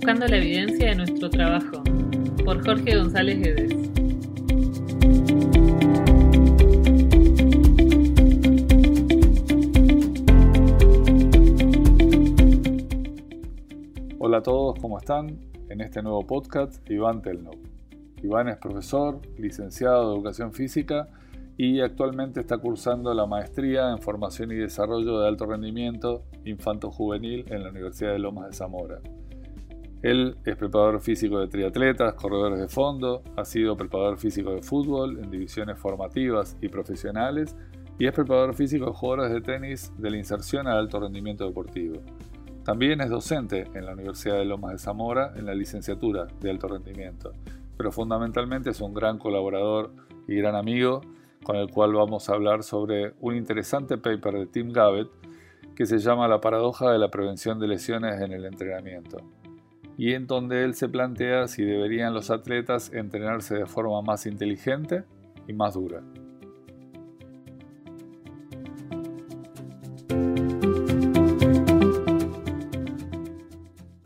Buscando la evidencia de nuestro trabajo, por Jorge González Guedes. Hola a todos, ¿cómo están? En este nuevo podcast, Iván Telno. Iván es profesor, licenciado de Educación Física y actualmente está cursando la maestría en Formación y Desarrollo de Alto Rendimiento Infanto-Juvenil en la Universidad de Lomas de Zamora. Él es preparador físico de triatletas, corredores de fondo, ha sido preparador físico de fútbol en divisiones formativas y profesionales y es preparador físico de jugadores de tenis de la inserción al alto rendimiento deportivo. También es docente en la Universidad de Lomas de Zamora en la licenciatura de alto rendimiento, pero fundamentalmente es un gran colaborador y gran amigo con el cual vamos a hablar sobre un interesante paper de Tim Gabbett que se llama La paradoja de la prevención de lesiones en el entrenamiento, y en donde él se plantea si deberían los atletas entrenarse de forma más inteligente y más dura.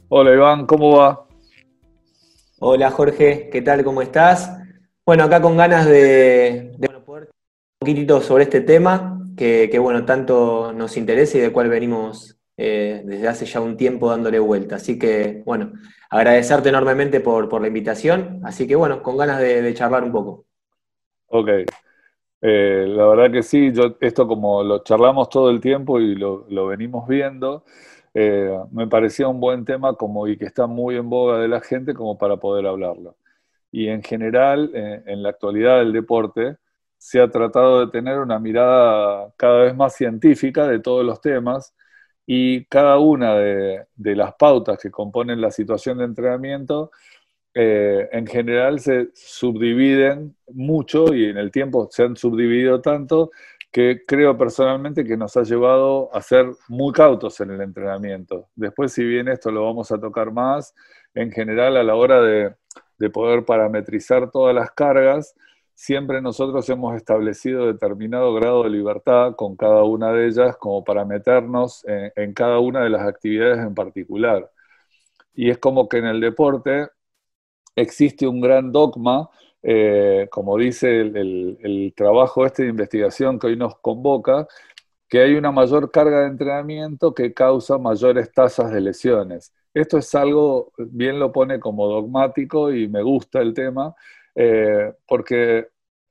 Hola Iván, ¿cómo va? Hola Jorge, ¿qué tal? ¿Cómo estás? Bueno, acá con ganas de, poder un poquitito sobre este tema que, bueno, tanto nos interesa y del cual venimos eh, desde hace ya un tiempo dándole vuelta. Así que, bueno, agradecerte enormemente por, la invitación. Así que, bueno, con ganas de, charlar un poco. Ok. Eh, la verdad que sí, yo esto como lo charlamos todo el tiempo y lo, venimos viendo, eh, me parecía un buen tema como y que está muy en boga de la gente como para poder hablarlo y en general en la actualidad del deporte se ha tratado de tener una mirada cada vez más científica de todos los temas y cada una de, las pautas que componen la situación de entrenamiento eh, en general se subdividen mucho y en el tiempo se han subdividido tanto que creo personalmente que nos ha llevado a ser muy cautos en el entrenamiento. Después, si bien esto lo vamos a tocar más, en general a la hora de de poder parametrizar todas las cargas, siempre nosotros hemos establecido determinado grado de libertad con cada una de ellas como para meternos en, cada una de las actividades en particular. Y es como que en el deporte existe un gran dogma, eh, como dice el, el trabajo este de investigación que hoy nos convoca, que hay una mayor carga de entrenamiento que causa mayores tasas de lesiones. Esto es algo, bien lo pone como dogmático y me gusta el tema, eh, porque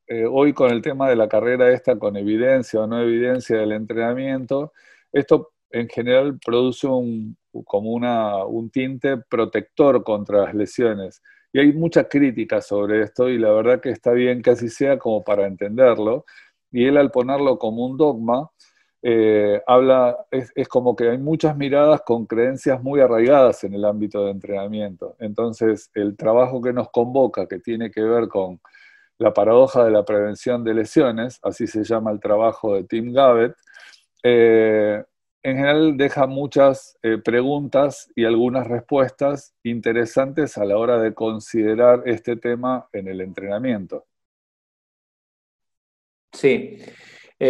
eh, hoy con el tema de la carrera esta, con evidencia o no evidencia del entrenamiento, esto en general produce un, como una, un tinte protector contra las lesiones. Y hay mucha crítica sobre esto y la verdad que está bien que así sea como para entenderlo. Y él al ponerlo como un dogma, eh, habla, es, como que hay muchas miradas con creencias muy arraigadas en el ámbito de entrenamiento. Entonces, el trabajo que nos convoca, que tiene que ver con la paradoja de la prevención de lesiones, así se llama el trabajo de Tim Gabbett, eh, en general deja muchas eh, preguntas y algunas respuestas interesantes a la hora de considerar este tema en el entrenamiento. Sí,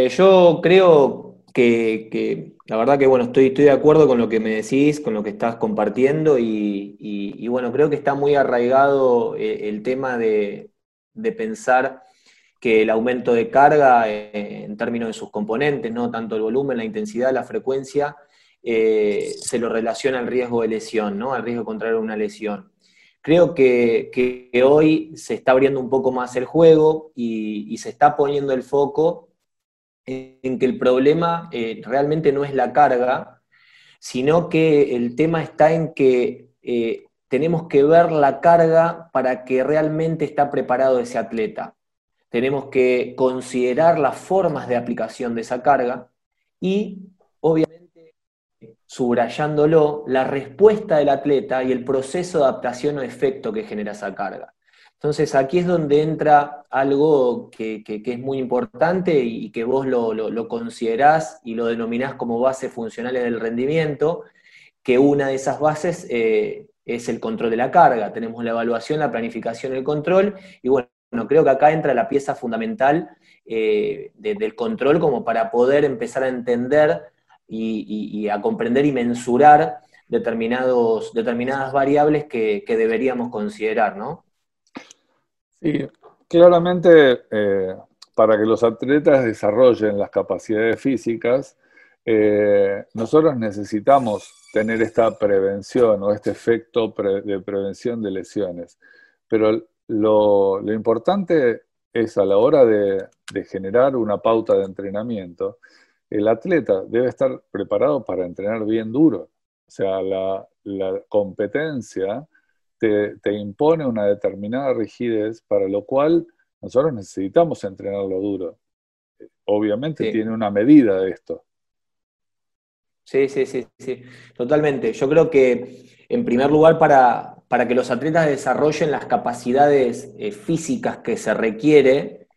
yo creo que, la verdad que bueno, estoy, estoy de acuerdo con lo que me decís, con lo que estás compartiendo y, bueno, creo que está muy arraigado eh, el, tema de, pensar que el aumento de carga eh, en términos de sus componentes, ¿no? tanto el volumen, la intensidad, la frecuencia, eh, se lo relaciona al riesgo de lesión, ¿no? al riesgo de contraer una lesión. Creo que, hoy se está abriendo un poco más el juego y, y se está poniendo el foco en que el problema eh, realmente no es la carga, sino que el tema está en que eh, tenemos que ver la carga para que realmente está preparado ese atleta. Tenemos que considerar las formas de aplicación de esa carga y, obviamente, subrayándolo, la respuesta del atleta y el proceso de adaptación o efecto que genera esa carga. Entonces aquí es donde entra algo que, es muy importante y que vos lo, considerás y lo denominás como bases funcionales del rendimiento, que una de esas bases eh, es el control de la carga. Tenemos la evaluación, la planificación, el control, y bueno, creo que acá entra la pieza fundamental eh, del control como para poder empezar a entender y, a comprender y mensurar determinados, determinadas variables que, deberíamos considerar, ¿no? Sí, claramente eh, para que los atletas desarrollen las capacidades físicas, eh, nosotros necesitamos tener esta prevención o este efecto de prevención de lesiones. Pero lo, importante es a la hora de, generar una pauta de entrenamiento, el atleta debe estar preparado para entrenar bien duro. O sea, la, competencia te, impone una determinada rigidez, para lo cual nosotros necesitamos entrenarlo duro. Obviamente tiene una medida de esto. Sí, sí, sí, sí, totalmente. Yo creo que, en primer lugar, para, para que los atletas desarrollen las capacidades eh, físicas que se requiere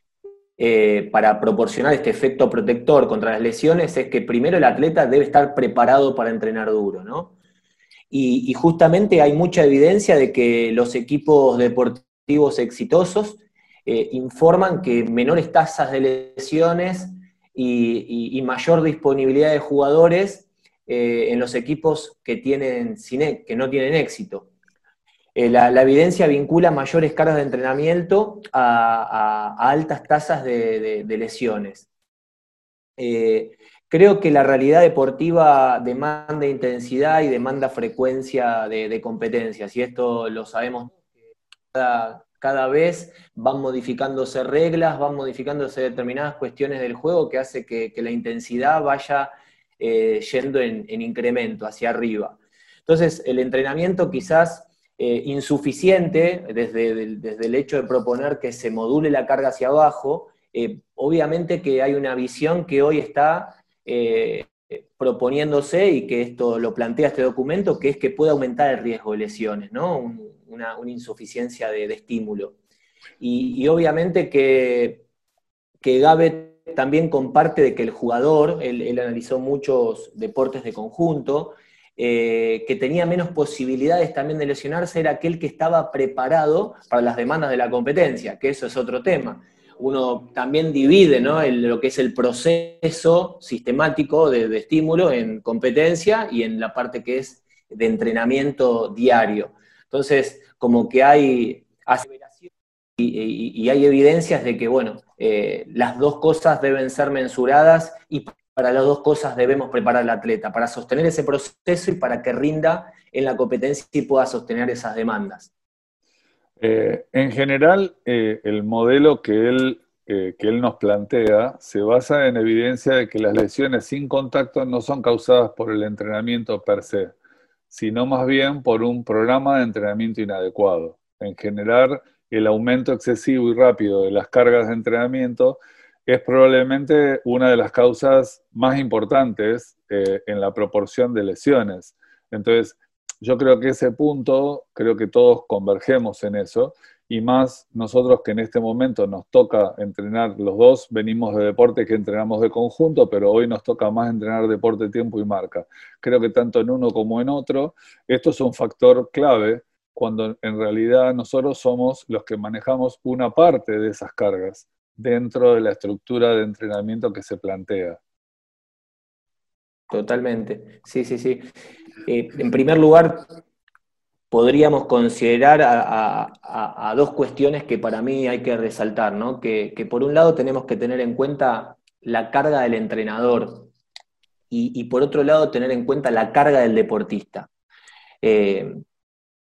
eh, para proporcionar este efecto protector contra las lesiones, es que primero el atleta debe estar preparado para entrenar duro, ¿no? Y, justamente hay mucha evidencia de que los equipos deportivos exitosos eh, informan que menores tasas de lesiones y, mayor disponibilidad de jugadores eh, en los equipos que, tienen, que no tienen éxito. Eh, la, evidencia vincula mayores cargas de entrenamiento a, altas tasas de, lesiones. Creo que la realidad deportiva demanda intensidad y demanda frecuencia de, competencias, y esto lo sabemos cada, vez van modificándose reglas, van modificándose determinadas cuestiones del juego que hace que, la intensidad vaya eh, yendo en, incremento hacia arriba. Entonces, el entrenamiento quizás eh, insuficiente desde, el hecho de proponer que se module la carga hacia abajo, eh, obviamente que hay una visión que hoy está proponiéndose y que esto lo plantea este documento, que es que puede aumentar el riesgo de lesiones, ¿no? una, insuficiencia de, estímulo. Y, obviamente que, que Gabbett también comparte de que el jugador, él, analizó muchos deportes de conjunto, eh, que tenía menos posibilidades también de lesionarse era aquel que estaba preparado para las demandas de la competencia, que eso es otro tema. Uno también divide lo que es el proceso sistemático de, estímulo en competencia y en la parte que es de entrenamiento diario. Entonces, como que hay y, hay evidencias de que, bueno, eh, las dos cosas deben ser mensuradas y para las dos cosas debemos preparar al atleta, para sostener ese proceso y para que rinda en la competencia y pueda sostener esas demandas. Eh, en general, eh, el modelo que él, que él nos plantea se basa en evidencia de que las lesiones sin contacto no son causadas por el entrenamiento per se, sino más bien por un programa de entrenamiento inadecuado. En general, el aumento excesivo y rápido de las cargas de entrenamiento es probablemente una de las causas más importantes eh, en la proporción de lesiones. Entonces, yo creo que ese punto, creo que todos convergemos en eso, y más nosotros que en este momento nos toca entrenar, los dos venimos de deporte que entrenamos de conjunto, pero hoy nos toca más entrenar deporte, tiempo y marca. Creo que tanto en uno como en otro, esto es un factor clave cuando en realidad nosotros somos los que manejamos una parte de esas cargas dentro de la estructura de entrenamiento que se plantea. Totalmente, sí, sí, sí. Eh, en primer lugar, podríamos considerar a, dos cuestiones que para mí hay que resaltar, ¿no? Que, por un lado tenemos que tener en cuenta la carga del entrenador y, por otro lado tener en cuenta la carga del deportista. Eh,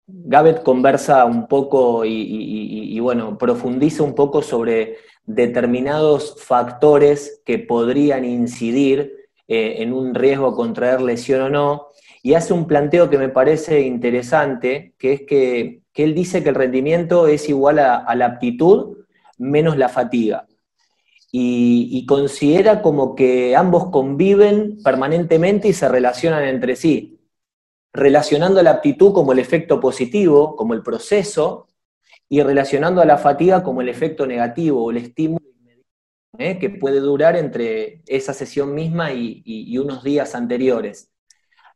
Gabbett conversa un poco y, bueno, profundiza un poco sobre determinados factores que podrían incidir eh, en un riesgo a contraer lesión o no, y hace un planteo que me parece interesante, que es que, él dice que el rendimiento es igual a, la aptitud menos la fatiga. y, considera como que ambos conviven permanentemente y se relacionan entre sí relacionando la aptitud como el efecto positivo, como el proceso, y relacionando a la fatiga como el efecto negativo o el estímulo ¿eh? que puede durar entre esa sesión misma y, unos días anteriores,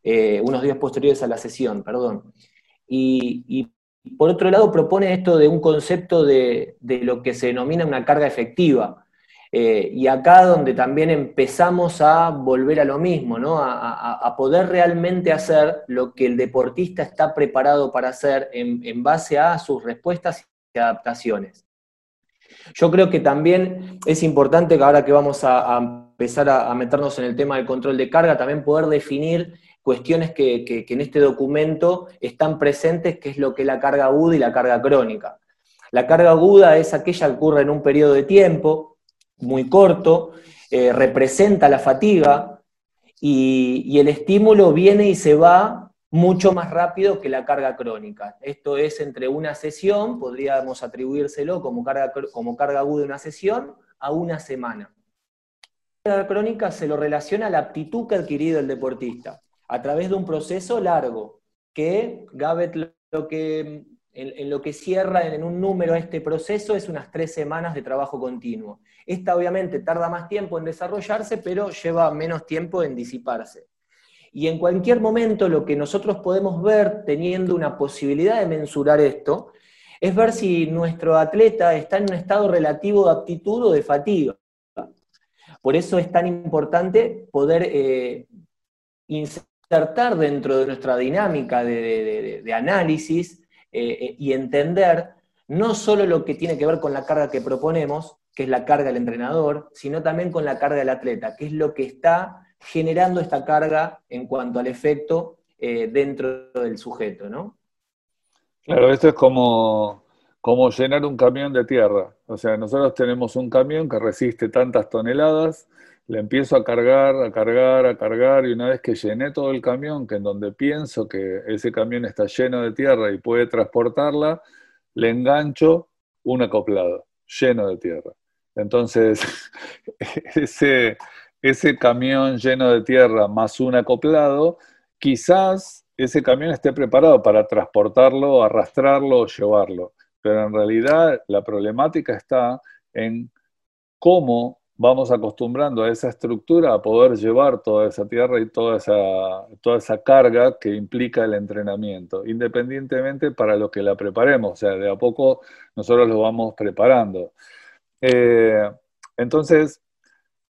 eh, unos días posteriores a la sesión, perdón. Y, por otro lado propone esto de un concepto de, lo que se denomina una carga efectiva. Eh, y acá donde también empezamos a volver a lo mismo, ¿no? a, poder realmente hacer lo que el deportista está preparado para hacer en, base a sus respuestas y adaptaciones. Yo creo que también es importante que ahora que vamos a, empezar a, meternos en el tema del control de carga, también poder definir cuestiones que, en este documento están presentes, que es lo que es la carga aguda y la carga crónica. La carga aguda es aquella que ocurre en un periodo de tiempo, muy corto, eh, representa la fatiga y, el estímulo viene y se va mucho más rápido que la carga crónica. Esto es entre una sesión, podríamos atribuírselo como carga, como carga aguda de una sesión, a una semana. La carga crónica se lo relaciona a la aptitud que ha adquirido el deportista a través de un proceso largo, que Gabbett lo que en, lo que cierra en un número este proceso es unas tres semanas de trabajo continuo. Esta obviamente tarda más tiempo en desarrollarse, pero lleva menos tiempo en disiparse. Y en cualquier momento lo que nosotros podemos ver teniendo una posibilidad de mensurar esto, es ver si nuestro atleta está en un estado relativo de aptitud o de fatiga. Por eso es tan importante poder eh, insertar dentro de nuestra dinámica de análisis eh, eh, y entender no solo lo que tiene que ver con la carga que proponemos, que es la carga del entrenador, sino también con la carga del atleta, que es lo que está generando esta carga en cuanto al efecto eh, dentro del sujeto, ¿no? Claro, esto es como, como llenar un camión de tierra. O sea, nosotros tenemos un camión que resiste tantas toneladas, le empiezo a cargar, a cargar, a cargar, y una vez que llené todo el camión, que en donde pienso que ese camión está lleno de tierra y puede transportarla, le engancho un acoplado lleno de tierra. Entonces, ese, ese camión lleno de tierra más un acoplado, quizás ese camión esté preparado para transportarlo, arrastrarlo o llevarlo. Pero en realidad la problemática está en cómo vamos acostumbrando a esa estructura a poder llevar toda esa tierra y toda esa, toda esa carga que implica el entrenamiento, independientemente para lo que la preparemos, o sea, de a poco nosotros lo vamos preparando. Eh, entonces,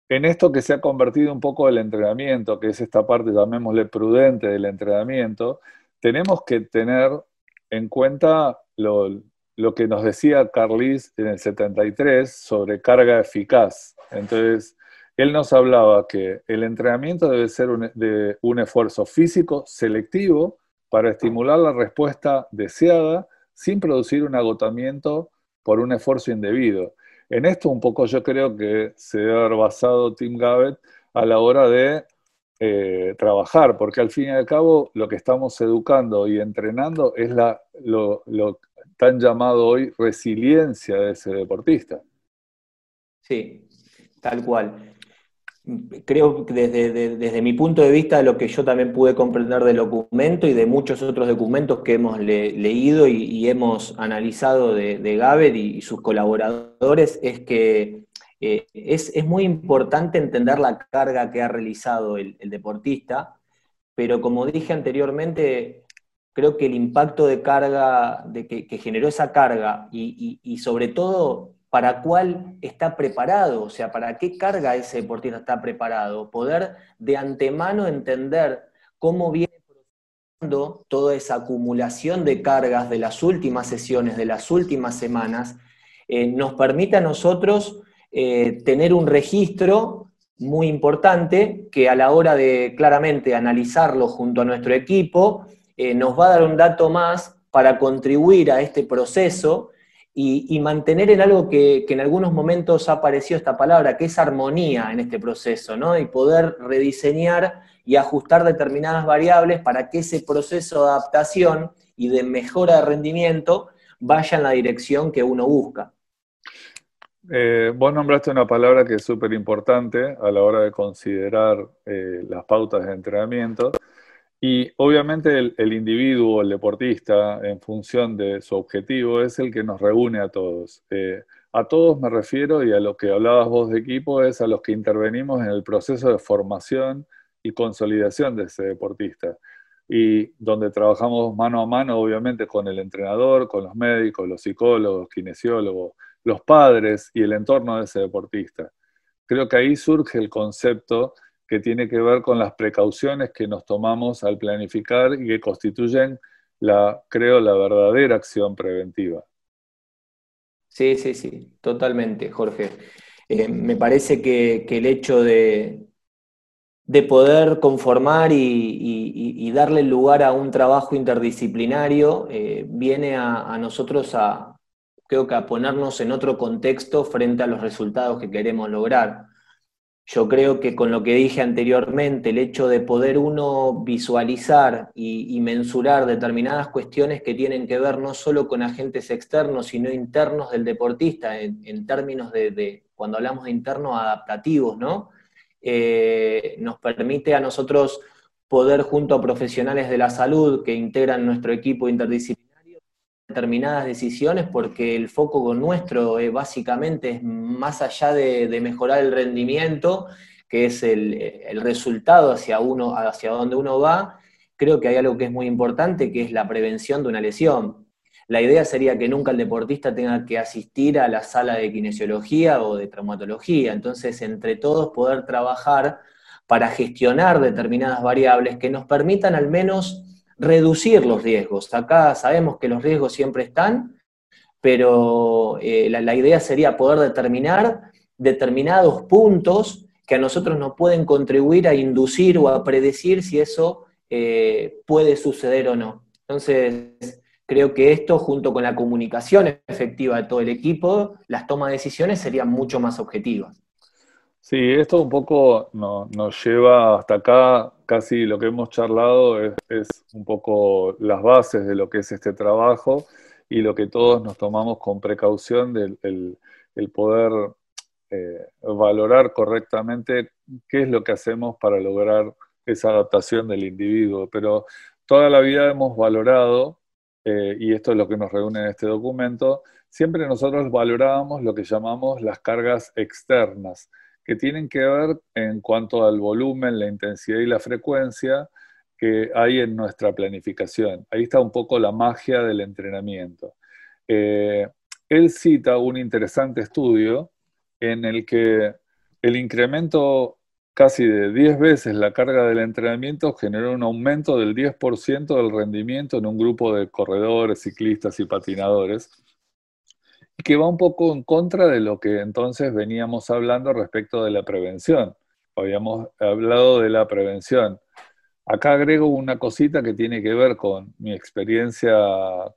en esto que se ha convertido un poco el entrenamiento, que es esta parte, llamémosle prudente del entrenamiento, tenemos que tener en cuenta lo, lo que nos decía Carlis en el 73 sobre carga eficaz. Entonces, él nos hablaba que el entrenamiento debe ser un, de un esfuerzo físico selectivo para estimular la respuesta deseada sin producir un agotamiento por un esfuerzo indebido. En esto un poco yo creo que se debe haber basado Tim Gabbett a la hora de eh, trabajar, porque al fin y al cabo lo que estamos educando y entrenando es la, lo, lo tan llamado hoy resiliencia de ese deportista. Sí, tal cual. Creo que desde, mi punto de vista, lo que yo también pude comprender del documento y de muchos otros documentos que hemos leído y, hemos analizado de, de y, sus colaboradores, es que eh, es, muy importante entender la carga que ha realizado el deportista, pero como dije anteriormente, creo que el impacto de carga, de que, generó esa carga y, sobre todo para cuál está preparado, o sea, para qué carga ese deportista está preparado, poder de antemano entender cómo viene procesando toda esa acumulación de cargas de las últimas sesiones, de las últimas semanas, eh, nos permite a nosotros eh, tener un registro muy importante que a la hora de claramente analizarlo junto a nuestro equipo, eh, nos va a dar un dato más para contribuir a este proceso y, mantener en algo que, en algunos momentos ha aparecido esta palabra, que es armonía en este proceso, ¿no? Y poder rediseñar y ajustar determinadas variables para que ese proceso de adaptación y de mejora de rendimiento vaya en la dirección que uno busca. Eh, vos nombraste una palabra que es súper importante a la hora de considerar eh, las pautas de entrenamiento, y obviamente el, individuo, el deportista, en función de su objetivo, es el que nos reúne a todos. Eh, a todos me refiero, y a lo que hablabas vos de equipo, es a los que intervenimos en el proceso de formación y consolidación de ese deportista. Y donde trabajamos mano a mano, obviamente, con el entrenador, con los médicos, los psicólogos, kinesiólogos, los padres y el entorno de ese deportista. creo que ahí surge el concepto que tiene que ver con las precauciones que nos tomamos al planificar y que constituyen la, creo, la verdadera acción preventiva. Sí, sí, sí, totalmente, Jorge. Eh, me parece que, el hecho de, de poder conformar y, darle lugar a un trabajo interdisciplinario eh, viene a, nosotros a, creo que a ponernos en otro contexto frente a los resultados que queremos lograr. Yo creo que con lo que dije anteriormente, el hecho de poder uno visualizar y, mensurar determinadas cuestiones que tienen que ver no solo con agentes externos, sino internos del deportista, en, términos de, cuando hablamos de internos adaptativos, ¿no? Eh, nos permite a nosotros poder, junto a profesionales de la salud que integran nuestro equipo interdisciplinario, determinadas decisiones porque el foco nuestro eh, básicamente es más allá de, mejorar el rendimiento, que es el, resultado hacia, uno, hacia donde uno va, creo que hay algo que es muy importante, que es la prevención de una lesión. La idea sería que nunca el deportista tenga que asistir a la sala de kinesiología o de traumatología, entonces entre todos poder trabajar para gestionar determinadas variables que nos permitan al menos reducir los riesgos. Acá sabemos que los riesgos siempre están, pero eh, la, idea sería poder determinar determinados puntos que a nosotros nos pueden contribuir a inducir o a predecir si eso eh, puede suceder o no. Entonces, creo que esto, junto con la comunicación efectiva de todo el equipo, las tomas de decisiones serían mucho más objetivas. Sí, esto un poco nos lleva hasta acá, casi lo que hemos charlado es, un poco las bases de lo que es este trabajo y lo que todos nos tomamos con precaución del el, poder eh, valorar correctamente qué es lo que hacemos para lograr esa adaptación del individuo. Pero toda la vida hemos valorado, eh, y esto es lo que nos reúne en este documento, siempre nosotros valorábamos lo que llamamos las cargas externas que tienen que ver en cuanto al volumen, la intensidad y la frecuencia que hay en nuestra planificación. Ahí está un poco la magia del entrenamiento. Eh, él cita un interesante estudio en el que el incremento casi de 10 veces la carga del entrenamiento generó un aumento del 10% del rendimiento en un grupo de corredores, ciclistas y patinadores que va un poco en contra de lo que entonces veníamos hablando respecto de la prevención. Habíamos hablado de la prevención. Acá agrego una cosita que tiene que ver con mi experiencia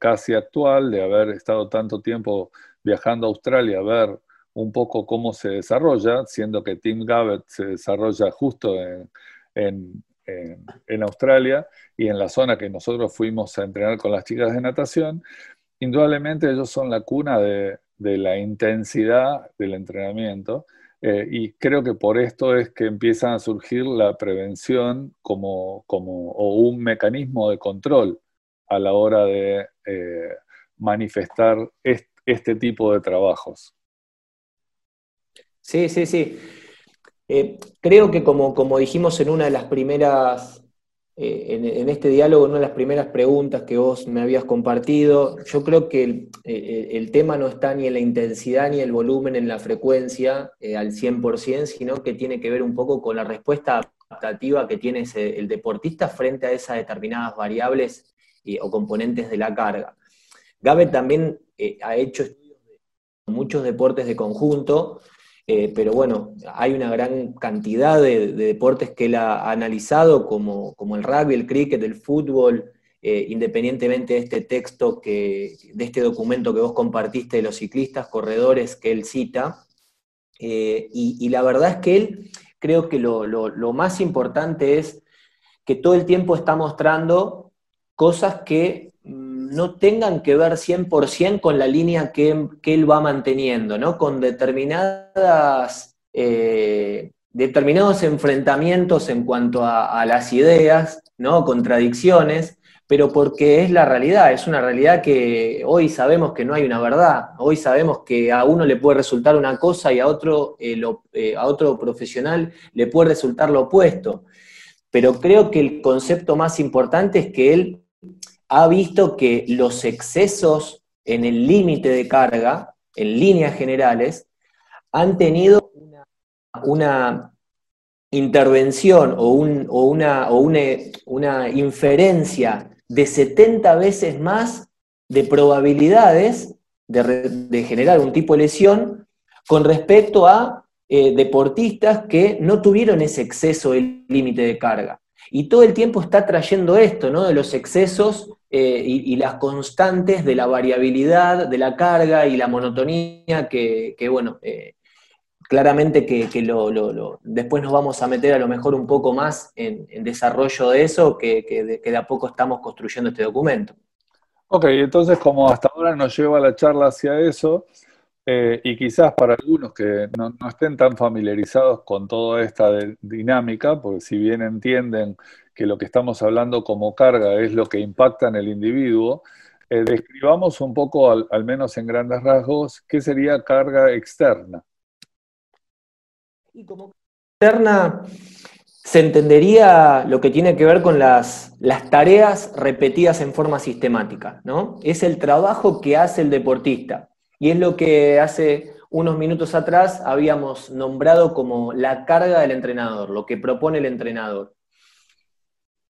casi actual de haber estado tanto tiempo viajando a Australia a ver un poco cómo se desarrolla, siendo que Team Gabbett se desarrolla justo en, en Australia y en la zona que nosotros fuimos a entrenar con las chicas de natación, indudablemente ellos son la cuna de, la intensidad del entrenamiento eh, y creo que por esto es que empiezan a surgir la prevención como, como o un mecanismo de control a la hora de eh, manifestar este tipo de trabajos. Sí, sí, sí. Eh, creo que como, como dijimos en una de las primeras eh, en, este diálogo, una de las primeras preguntas que vos me habías compartido, yo creo que el, tema no está ni en la intensidad ni el volumen, en la frecuencia eh, al 100%, sino que tiene que ver un poco con la respuesta adaptativa que tiene el deportista frente a esas determinadas variables eh, o componentes de la carga. Gabe también ha hecho estudios de muchos deportes de conjunto, eh, pero bueno, hay una gran cantidad de, deportes que él ha analizado, como, el rugby, el cricket, el fútbol, eh, independientemente de este texto, que, de este documento que vos compartiste de los ciclistas, corredores que él cita. Eh, y, la verdad es que él, creo que lo, lo más importante es que todo el tiempo está mostrando cosas que no tengan que ver 100% con la línea que, él va manteniendo, ¿no? Con determinadas, eh, determinados enfrentamientos en cuanto a, las ideas, ¿no? Contradicciones, pero porque es la realidad, es una realidad que hoy sabemos que no hay una verdad, hoy sabemos que a uno le puede resultar una cosa y a otro, eh, eh, a otro profesional le puede resultar lo opuesto. Pero creo que el concepto más importante es que él ha visto que los excesos en el límite de carga, en líneas generales, han tenido una intervención o, una, una, inferencia de 70 veces más de probabilidades de, generar un tipo de lesión con respecto a eh, deportistas que no tuvieron ese exceso del límite de carga. Y todo el tiempo está trayendo esto, ¿no? De los excesos eh, y, las constantes de la variabilidad de la carga y la monotonía que, bueno, eh, claramente que, lo, después nos vamos a meter a lo mejor un poco más en, desarrollo de eso, que, de, que de a poco estamos construyendo este documento. Ok, entonces como hasta ahora nos lleva la charla hacia eso, eh, y quizás para algunos que no, estén tan familiarizados con toda esta dinámica, porque si bien entienden que lo que estamos hablando como carga es lo que impacta en el individuo, eh, describamos un poco, al, menos en grandes rasgos, qué sería carga externa. Y como externa se entendería lo que tiene que ver con las, las tareas repetidas en forma sistemática, ¿no? Es el trabajo que hace el deportista y es lo que hace unos minutos atrás habíamos nombrado como la carga del entrenador, lo que propone el entrenador.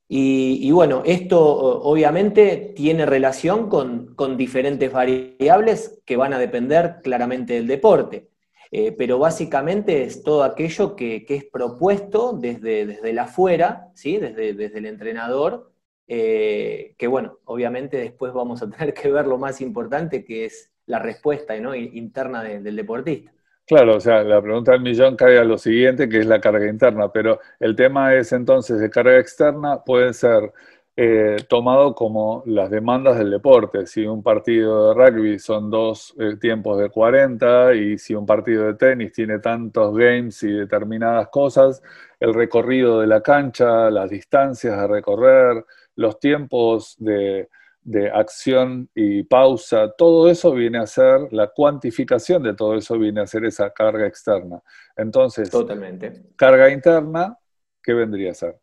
Y, bueno, esto obviamente tiene relación con, diferentes variables que van a depender claramente del deporte, eh, pero básicamente es todo aquello que, es propuesto desde, desde el afuera, ¿sí? desde, desde el entrenador, eh, que bueno, obviamente después vamos a tener que ver lo más importante que es la respuesta interna del deportista. Claro, o sea, la pregunta del millón cae a lo siguiente, que es la carga interna, pero el tema es entonces de carga externa puede ser eh, tomado como las demandas del deporte. Si un partido de rugby son dos eh, tiempos de 40 y si un partido de tenis tiene tantos games y determinadas cosas, el recorrido de la cancha, las distancias a recorrer, los tiempos de, de acción y pausa, todo eso viene a ser, la cuantificación de todo eso viene a ser esa carga externa. Entonces, Totalmente. carga interna, ¿qué vendría a ser?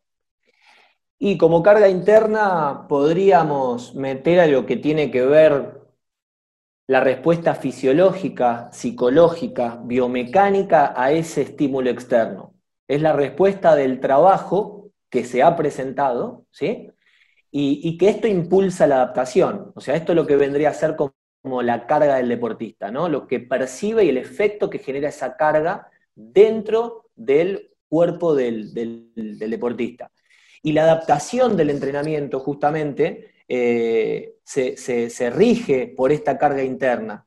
Y como carga interna podríamos meter a lo que tiene que ver la respuesta fisiológica, psicológica, biomecánica a ese estímulo externo. Es la respuesta del trabajo que se ha presentado, ¿sí? Y, que esto impulsa la adaptación. O sea, esto es lo que vendría a ser como, la carga del deportista, ¿no? Lo que percibe y el efecto que genera esa carga dentro del cuerpo del, deportista. Y la adaptación del entrenamiento justamente eh, se, rige por esta carga interna,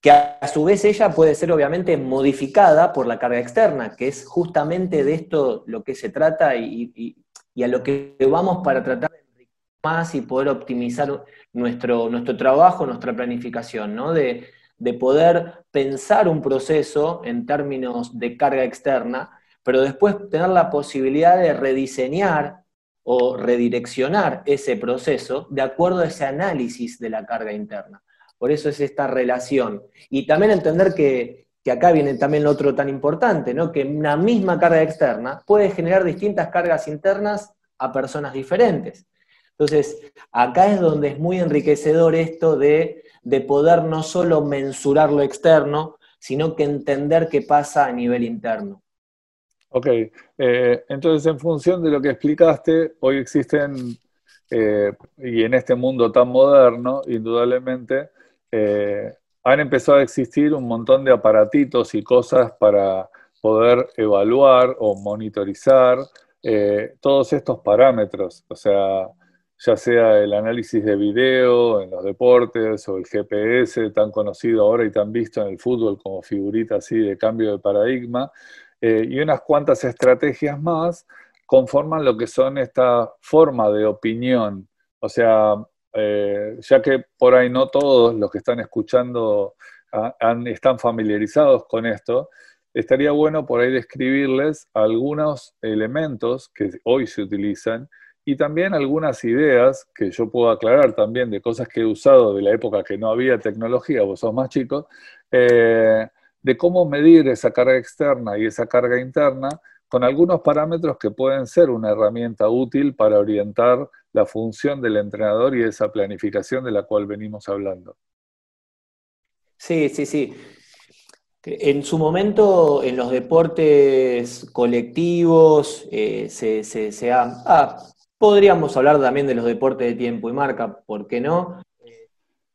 que a, su vez ella puede ser obviamente modificada por la carga externa, que es justamente de esto lo que se trata y, y a lo que vamos para tratar y poder optimizar nuestro, nuestro trabajo, nuestra planificación, ¿no? De, poder pensar un proceso en términos de carga externa, pero después tener la posibilidad de rediseñar o redireccionar ese proceso de acuerdo a ese análisis de la carga interna. Por eso es esta relación. Y también entender que, que acá viene también otro tan importante, ¿no? que una misma carga externa puede generar distintas cargas internas a personas diferentes. Entonces, acá es donde es muy enriquecedor esto de, poder no solo mensurar lo externo, sino que entender qué pasa a nivel interno. Ok, eh, entonces en función de lo que explicaste, hoy existen, eh, y en este mundo tan moderno, indudablemente, eh, han empezado a existir un montón de aparatitos y cosas para poder evaluar o monitorizar todos estos parámetros. O sea, ya sea el análisis de video en los deportes o el GPS, tan conocido ahora y tan visto en el fútbol como figurita así de cambio de paradigma, eh, y unas cuantas estrategias más conforman lo que son esta forma de opinión. O sea, eh, ya que por ahí no todos los que están escuchando están familiarizados con esto, estaría bueno por ahí describirles algunos elementos que hoy se utilizan y también algunas ideas que yo puedo aclarar también de cosas que he usado de la época que no había tecnología, vos sos más chicos, eh, de cómo medir esa carga externa y esa carga interna con algunos parámetros que pueden ser una herramienta útil para orientar la función del entrenador y esa planificación de la cual venimos hablando. Sí, sí, sí. En su momento, en los deportes colectivos, eh, se, ha, ah, podríamos hablar también de los deportes de tiempo y marca, ¿por qué no?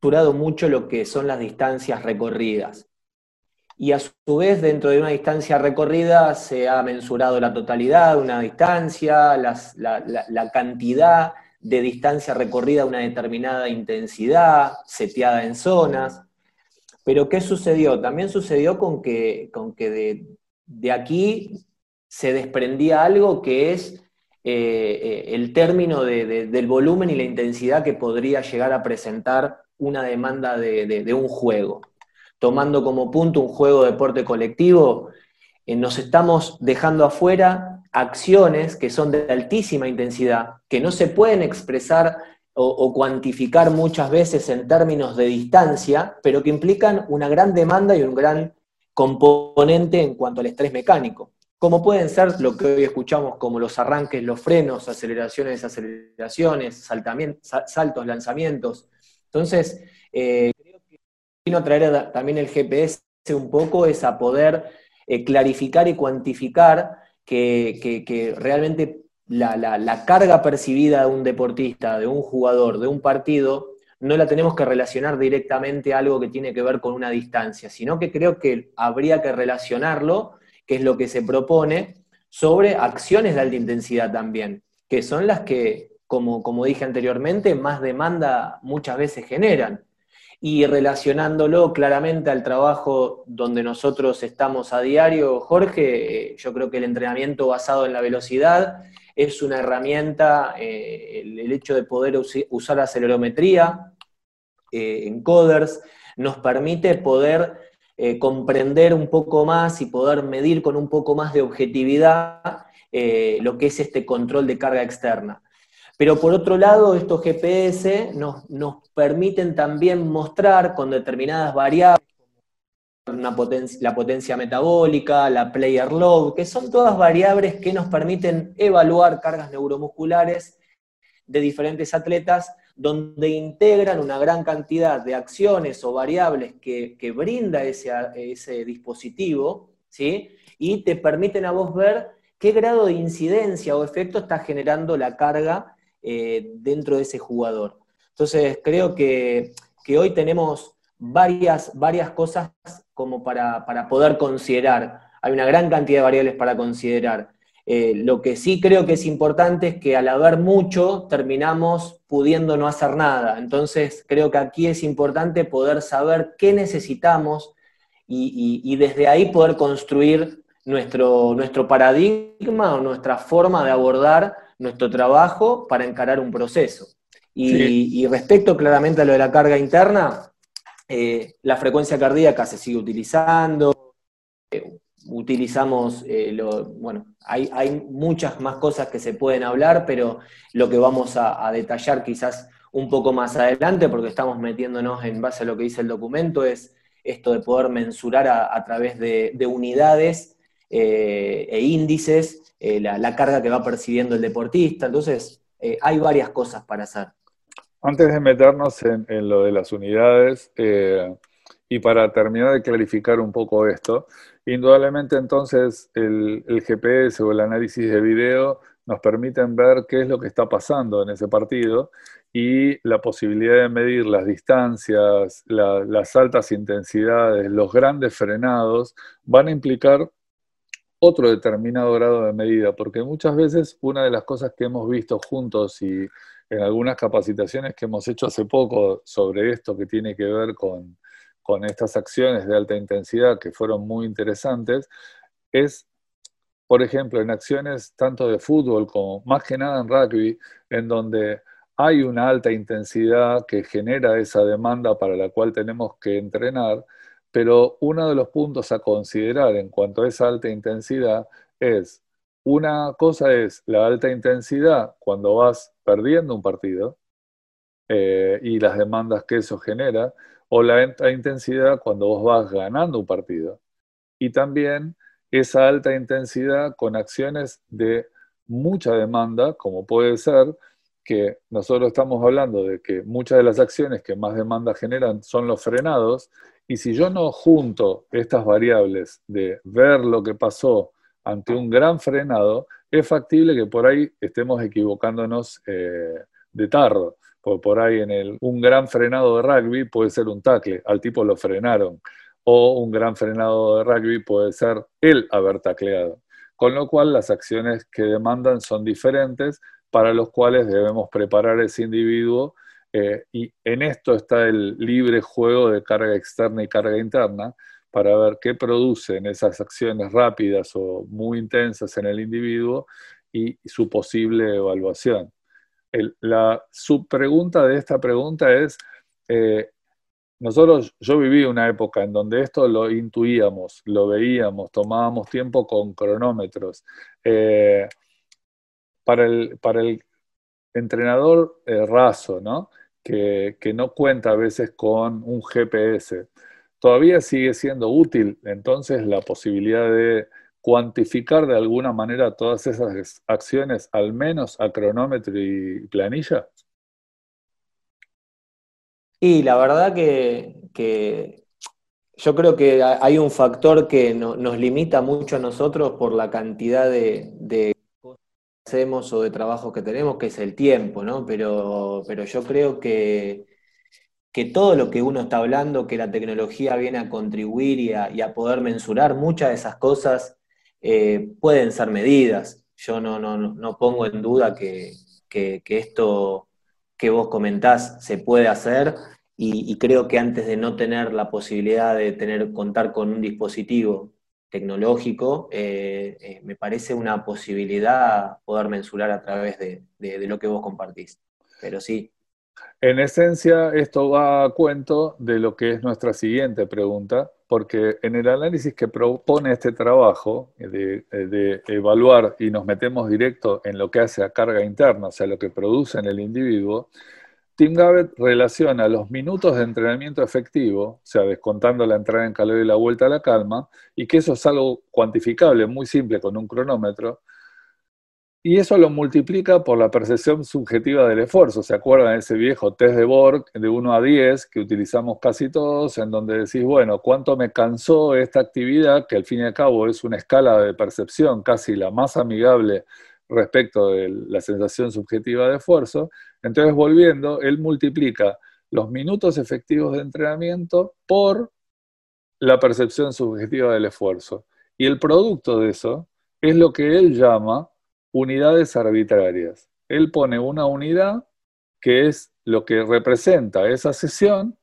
durado mucho lo que son las distancias recorridas. Y a su vez, dentro de una distancia recorrida, se ha mensurado la totalidad de una distancia, la, cantidad de distancia recorrida a una determinada intensidad, seteada en zonas. Pero ¿qué sucedió? También sucedió con que, con que de, aquí se desprendía algo que es eh, eh, el término del volumen y la intensidad que podría llegar a presentar una demanda de, un juego. Tomando como punto un juego de deporte colectivo, eh, nos estamos dejando afuera acciones que son de altísima intensidad, que no se pueden expresar o, cuantificar muchas veces en términos de distancia, pero que implican una gran demanda y un gran componente en cuanto al estrés mecánico, como pueden ser lo que hoy escuchamos como los arranques, los frenos, aceleraciones, aceleraciones, saltos, lanzamientos, entonces, eh, creo que vino a traer también el GPS un poco es a poder eh, clarificar y cuantificar que, realmente la, carga percibida de un deportista, de un jugador, de un partido, no la tenemos que relacionar directamente a algo que tiene que ver con una distancia, sino que creo que habría que relacionarlo, que es lo que se propone, sobre acciones de alta intensidad también, que son las que como, dije anteriormente, más demanda muchas veces generan. Y relacionándolo claramente al trabajo donde nosotros estamos a diario, Jorge, eh, yo creo que el entrenamiento basado en la velocidad es una herramienta, eh, el, hecho de poder usar acelerometría eh, en coders nos permite poder comprender un poco más y poder medir con un poco más de objetividad lo que es este control de carga externa. Pero por otro lado, estos GPS nos, permiten también mostrar con determinadas variables, una la potencia metabólica, la player load, que son todas variables que nos permiten evaluar cargas neuromusculares de diferentes atletas, donde integran una gran cantidad de acciones o variables que, brinda ese, ese dispositivo, ¿sí? y te permiten a vos ver qué grado de incidencia o efecto está generando la carga eh, dentro de ese jugador. Entonces, creo que, hoy tenemos varias, varias cosas como para, poder considerar. Hay una gran cantidad de variables para considerar. Eh, lo que sí creo que es importante es que al haber mucho terminamos pudiendo no hacer nada. Entonces creo que aquí es importante poder saber qué necesitamos y, desde ahí poder construir nuestro, nuestro paradigma o nuestra forma de abordar nuestro trabajo para encarar un proceso. Y, respecto claramente a lo de la carga interna, eh, la frecuencia cardíaca se sigue utilizando, eh, utilizamos, eh, lo, bueno, hay, hay, muchas más cosas que se pueden hablar, pero lo que vamos a, detallar quizás un poco más adelante, porque estamos metiéndonos en base a lo que dice el documento, es esto de poder mensurar a, través de, de unidades e índices eh, la, carga que va percibiendo el deportista. Entonces, eh, hay varias cosas para hacer. Antes de meternos en, lo de las unidades, eh, y para terminar de clarificar un poco esto, indudablemente entonces el, GPS o el análisis de video nos permiten ver qué es lo que está pasando en ese partido y la posibilidad de medir las distancias, las altas intensidades, los grandes frenados, van a implicar otro determinado grado de medida, porque muchas veces una de las cosas que hemos visto juntos y en algunas capacitaciones que hemos hecho hace poco sobre esto que tiene que ver con, estas acciones de alta intensidad que fueron muy interesantes, es, por ejemplo, en acciones tanto de fútbol como más que nada en rugby, en donde hay una alta intensidad que genera esa demanda para la cual tenemos que entrenar, pero uno de los puntos a considerar en cuanto a esa alta intensidad es, una cosa es la alta intensidad cuando vas perdiendo un partido eh, y las demandas que eso genera, o la alta intensidad cuando vos vas ganando un partido. Y también esa alta intensidad con acciones de mucha demanda, como puede ser que nosotros estamos hablando de que muchas de las acciones que más demanda generan son los frenados, Y si yo no junto estas variables de ver lo que pasó ante un gran frenado, es factible que por ahí estemos equivocándonos eh, de tarro. Por, ahí en el, un gran frenado de rugby puede ser un tackle, al tipo lo frenaron. O un gran frenado de rugby puede ser él haber tacleado. Con lo cual las acciones que demandan son diferentes para los cuales debemos preparar ese individuo eh, y en esto está el libre juego de carga externa y carga interna para ver qué producen esas acciones rápidas o muy intensas en el individuo y su posible evaluación. La subpregunta de esta pregunta es, eh, nosotros, yo viví una época en donde esto lo intuíamos, lo veíamos, tomábamos tiempo con cronómetros. Eh, para, el, para el entrenador raso, ¿no? que, no cuenta a veces con un GPS. Todavía sigue siendo útil entonces la posibilidad de cuantificar de alguna manera todas esas acciones, al menos a cronómetro y planilla? Y la verdad que, yo creo que hay un factor que nos limita mucho a nosotros por la cantidad de, de hacemos o de trabajo que tenemos, que es el tiempo, ¿no? Pero, pero yo creo que, que todo lo que uno está hablando, que la tecnología viene a contribuir y a, poder mensurar, muchas de esas cosas eh, pueden ser medidas. Yo no, no, no pongo en duda que, esto que vos comentás se puede hacer y, creo que antes de no tener la posibilidad de tener, contar con un dispositivo tecnológico, eh, eh, me parece una posibilidad poder mensurar a través de, lo que vos compartís. Pero sí. En esencia, esto va a cuento de lo que es nuestra siguiente pregunta, porque en el análisis que propone este trabajo de, de evaluar y nos metemos directo en lo que hace a carga interna, o sea, lo que produce en el individuo, Tim Gabbett relaciona los minutos de entrenamiento efectivo, o sea, descontando la entrada en calor y la vuelta a la calma, y que eso es algo cuantificable, muy simple, con un cronómetro, y eso lo multiplica por la percepción subjetiva del esfuerzo. ¿Se acuerdan de ese viejo test de Borg de 1 a 10 que utilizamos casi todos, en donde decís, bueno, ¿cuánto me cansó esta actividad? Que al fin y al cabo es una escala de percepción casi la más amigable respecto de la sensación subjetiva de esfuerzo. Entonces, volviendo, él multiplica los minutos efectivos de entrenamiento por la percepción subjetiva del esfuerzo. Y el producto de eso es lo que él llama unidades arbitrarias. Él pone una unidad que es lo que representa esa sesión,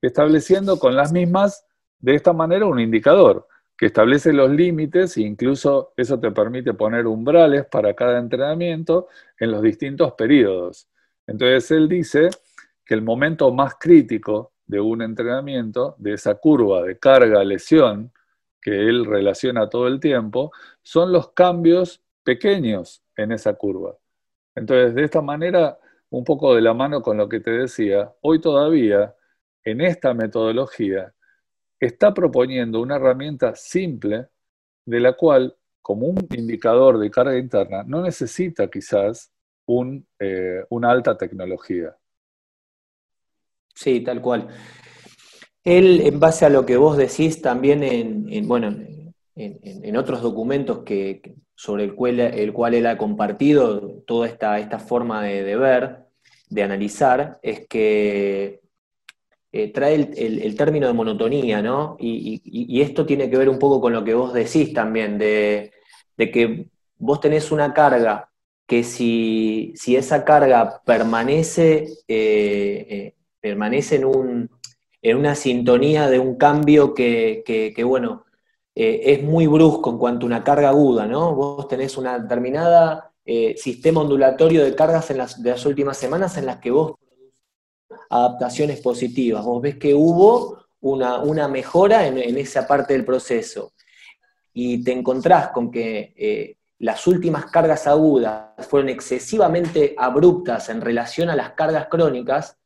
estableciendo con las mismas, de esta manera, un indicador que establece los límites e incluso eso te permite poner umbrales para cada entrenamiento en los distintos periodos. Entonces él dice que el momento más crítico de un entrenamiento, de esa curva de carga-lesión que él relaciona todo el tiempo, son los cambios pequeños en esa curva. Entonces, de esta manera, un poco de la mano con lo que te decía, hoy todavía, en esta metodología, está proponiendo una herramienta simple de la cual, como un indicador de carga interna, no necesita quizás eh, una alta tecnología. Sí, tal cual. Él, en base a lo que vos decís también en, bueno, en, otros documentos que, sobre el cual, el cual él ha compartido toda esta, esta forma de ver, de analizar, es que eh, trae el, término de monotonía, ¿no? Y, esto tiene que ver un poco con lo que vos decís también, de, que vos tenés una carga que si, esa carga permanece, eh, eh, permanece en, un, en una sintonía de un cambio que, bueno, es muy brusco en cuanto a una carga aguda, ¿no? Vos tenés una determinada sistema ondulatorio de cargas en las, últimas semanas en las que vos adaptaciones positivas. Vos ves que hubo una, mejora en, esa parte del proceso y te encontrás con que eh, las últimas cargas agudas fueron excesivamente abruptas en relación a las cargas crónicas,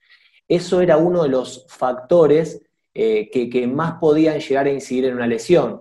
eso era uno de los factores eh, que, que más podían llegar a incidir en una lesión.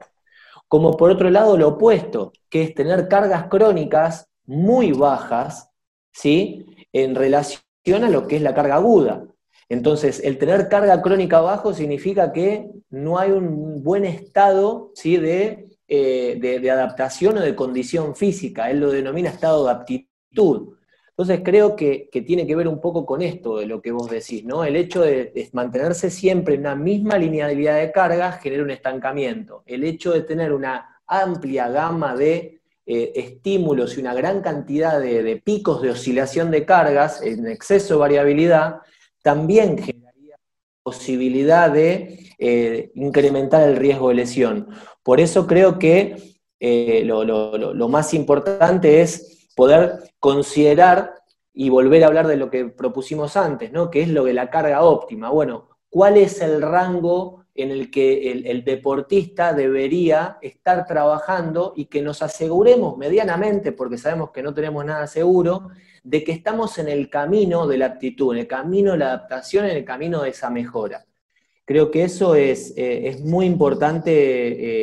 Como por otro lado lo opuesto, que es tener cargas crónicas muy bajas, ¿sí? En relación a lo que es la carga aguda. Entonces, el tener carga crónica abajo significa que no hay un buen estado ¿sí? de, eh, de, adaptación o de condición física. Él lo denomina estado de aptitud. Entonces, creo que, tiene que ver un poco con esto de lo que vos decís, ¿no? El hecho de, mantenerse siempre en una misma linealidad de carga genera un estancamiento. El hecho de tener una amplia gama de eh, estímulos y una gran cantidad de, picos de oscilación de cargas en exceso de variabilidad, también generaría posibilidad de eh, incrementar el riesgo de lesión. Por eso creo que eh, lo, más importante es poder considerar y volver a hablar de lo que propusimos antes, ¿no? que es lo de la carga óptima. Bueno, ¿cuál es el rango en el que el, deportista debería estar trabajando y que nos aseguremos medianamente, porque sabemos que no tenemos nada seguro, de que estamos en el camino de la aptitud, en el camino de la adaptación, en el camino de esa mejora. Creo que eso es, eh, es muy importante.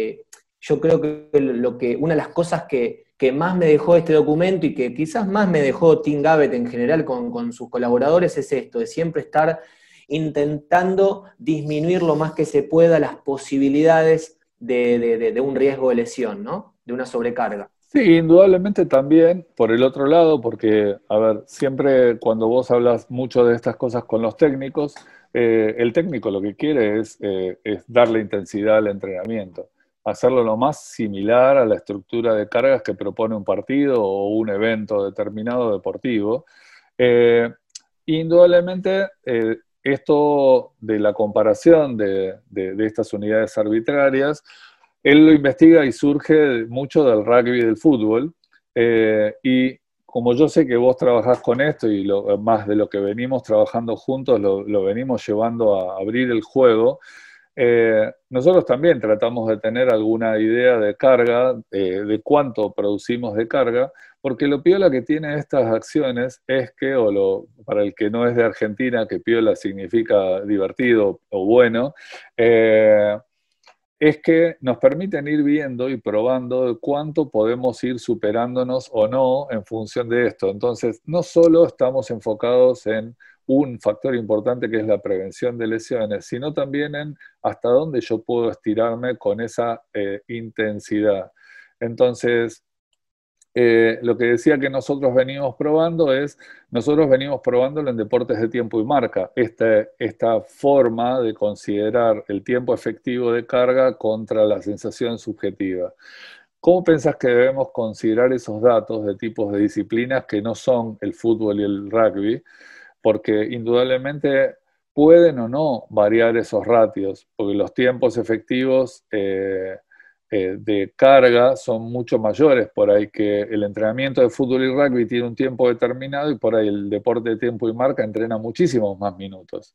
Eh, yo creo que, lo que una de las cosas que, más me dejó este documento y que quizás más me dejó Tim Gabbett en general con, con sus colaboradores es esto, de siempre estar intentando disminuir lo más que se pueda las posibilidades de, un riesgo de lesión, ¿no? De una sobrecarga. Sí, indudablemente también, por el otro lado, porque, a ver, siempre cuando vos hablas mucho de estas cosas con los técnicos, eh, el técnico lo que quiere es, eh, es, darle intensidad al entrenamiento, hacerlo lo más similar a la estructura de cargas que propone un partido o un evento determinado deportivo. Eh, indudablemente, esto de la comparación de, estas unidades arbitrarias, él lo investiga y surge mucho del rugby y del fútbol. Eh, y como yo sé que vos trabajás con esto y lo, más de lo que venimos trabajando juntos, lo, venimos llevando a abrir el juego, eh, nosotros también tratamos de tener alguna idea de carga, de cuánto producimos de carga, porque lo piola que tiene estas acciones es que, o lo, para el que no es de Argentina, que piola significa divertido o bueno, eh, es que nos permiten ir viendo y probando cuánto podemos ir superándonos o no en función de esto. Entonces, no solo estamos enfocados en un factor importante que es la prevención de lesiones, sino también en hasta dónde yo puedo estirarme con esa eh, intensidad. Entonces, eh, lo que decía que nosotros venimos probando es, nosotros venimos probándolo en deportes de tiempo y marca, esta, esta forma de considerar el tiempo efectivo de carga contra la sensación subjetiva. ¿Cómo pensás que debemos considerar esos datos de tipos de disciplinas que no son el fútbol y el rugby? Porque indudablemente pueden o no variar esos ratios, porque los tiempos efectivos... Eh, eh, de carga son mucho mayores por ahí que el entrenamiento de fútbol y rugby tiene un tiempo determinado y por ahí el deporte de tiempo y marca entrena muchísimos más minutos.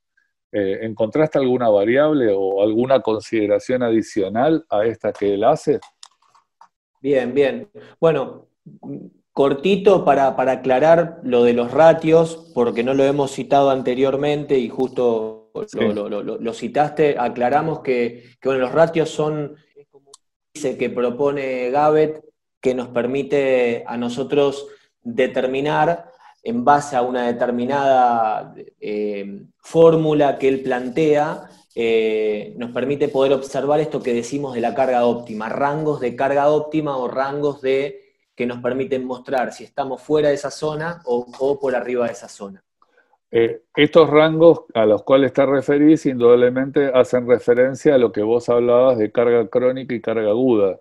Eh, ¿Encontraste alguna variable o alguna consideración adicional a esta que él hace? Bien, bien. Bueno, cortito para, aclarar lo de los ratios, porque no lo hemos citado anteriormente y justo lo, citaste, aclaramos que, que los ratios son que propone Gavet que nos permite a nosotros determinar en base a una determinada eh, fórmula que él plantea, eh, nos permite poder observar esto que decimos de la carga óptima, rangos de carga óptima o rangos de que nos permiten mostrar si estamos fuera de esa zona o, por arriba de esa zona. Eh, estos rangos a los cuales te referís indudablemente hacen referencia a lo que vos hablabas de carga crónica y carga aguda.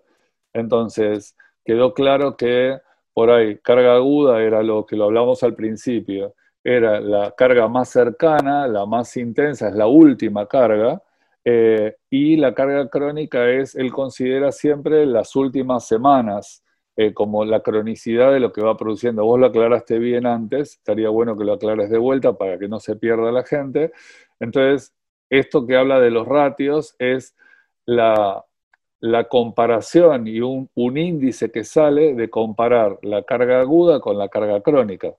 Entonces, quedó claro que por ahí carga aguda era lo que lo hablamos al principio, era la carga más cercana, la más intensa, es la última carga, eh, y la carga crónica es, él considera siempre las últimas semanas eh, como la cronicidad de lo que va produciendo. Vos lo aclaraste bien antes, estaría bueno que lo aclares de vuelta para que no se pierda la gente. Entonces, esto que habla de los ratios es la, comparación y un, un, índice que sale de comparar la carga aguda con la carga crónica.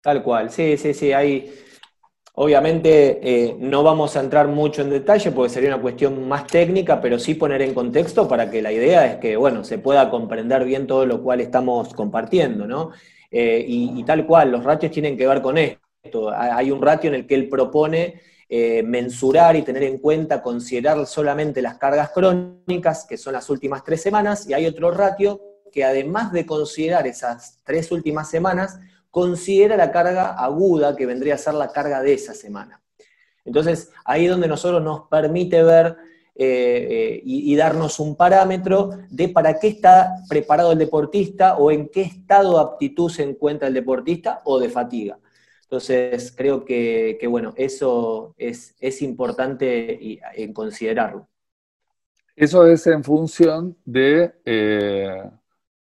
Tal cual, sí, sí, sí, hay Obviamente eh, no vamos a entrar mucho en detalle porque sería una cuestión más técnica, pero sí poner en contexto para que la idea es que, bueno, se pueda comprender bien todo lo cual estamos compartiendo, ¿no? Eh, y, tal cual, los ratios tienen que ver con esto. Hay un ratio en el que él propone eh, mensurar y tener en cuenta, considerar solamente las cargas crónicas, que son las últimas tres semanas, y hay otro ratio que además de considerar esas tres últimas semanas, considera la carga aguda, que vendría a ser la carga de esa semana. Entonces, ahí es donde nosotros nos permite ver eh, eh, y, darnos un parámetro de para qué está preparado el deportista o en qué estado de aptitud se encuentra el deportista o de fatiga. Entonces, creo que, bueno, eso es, importante en considerarlo. Eso es en función de, eh,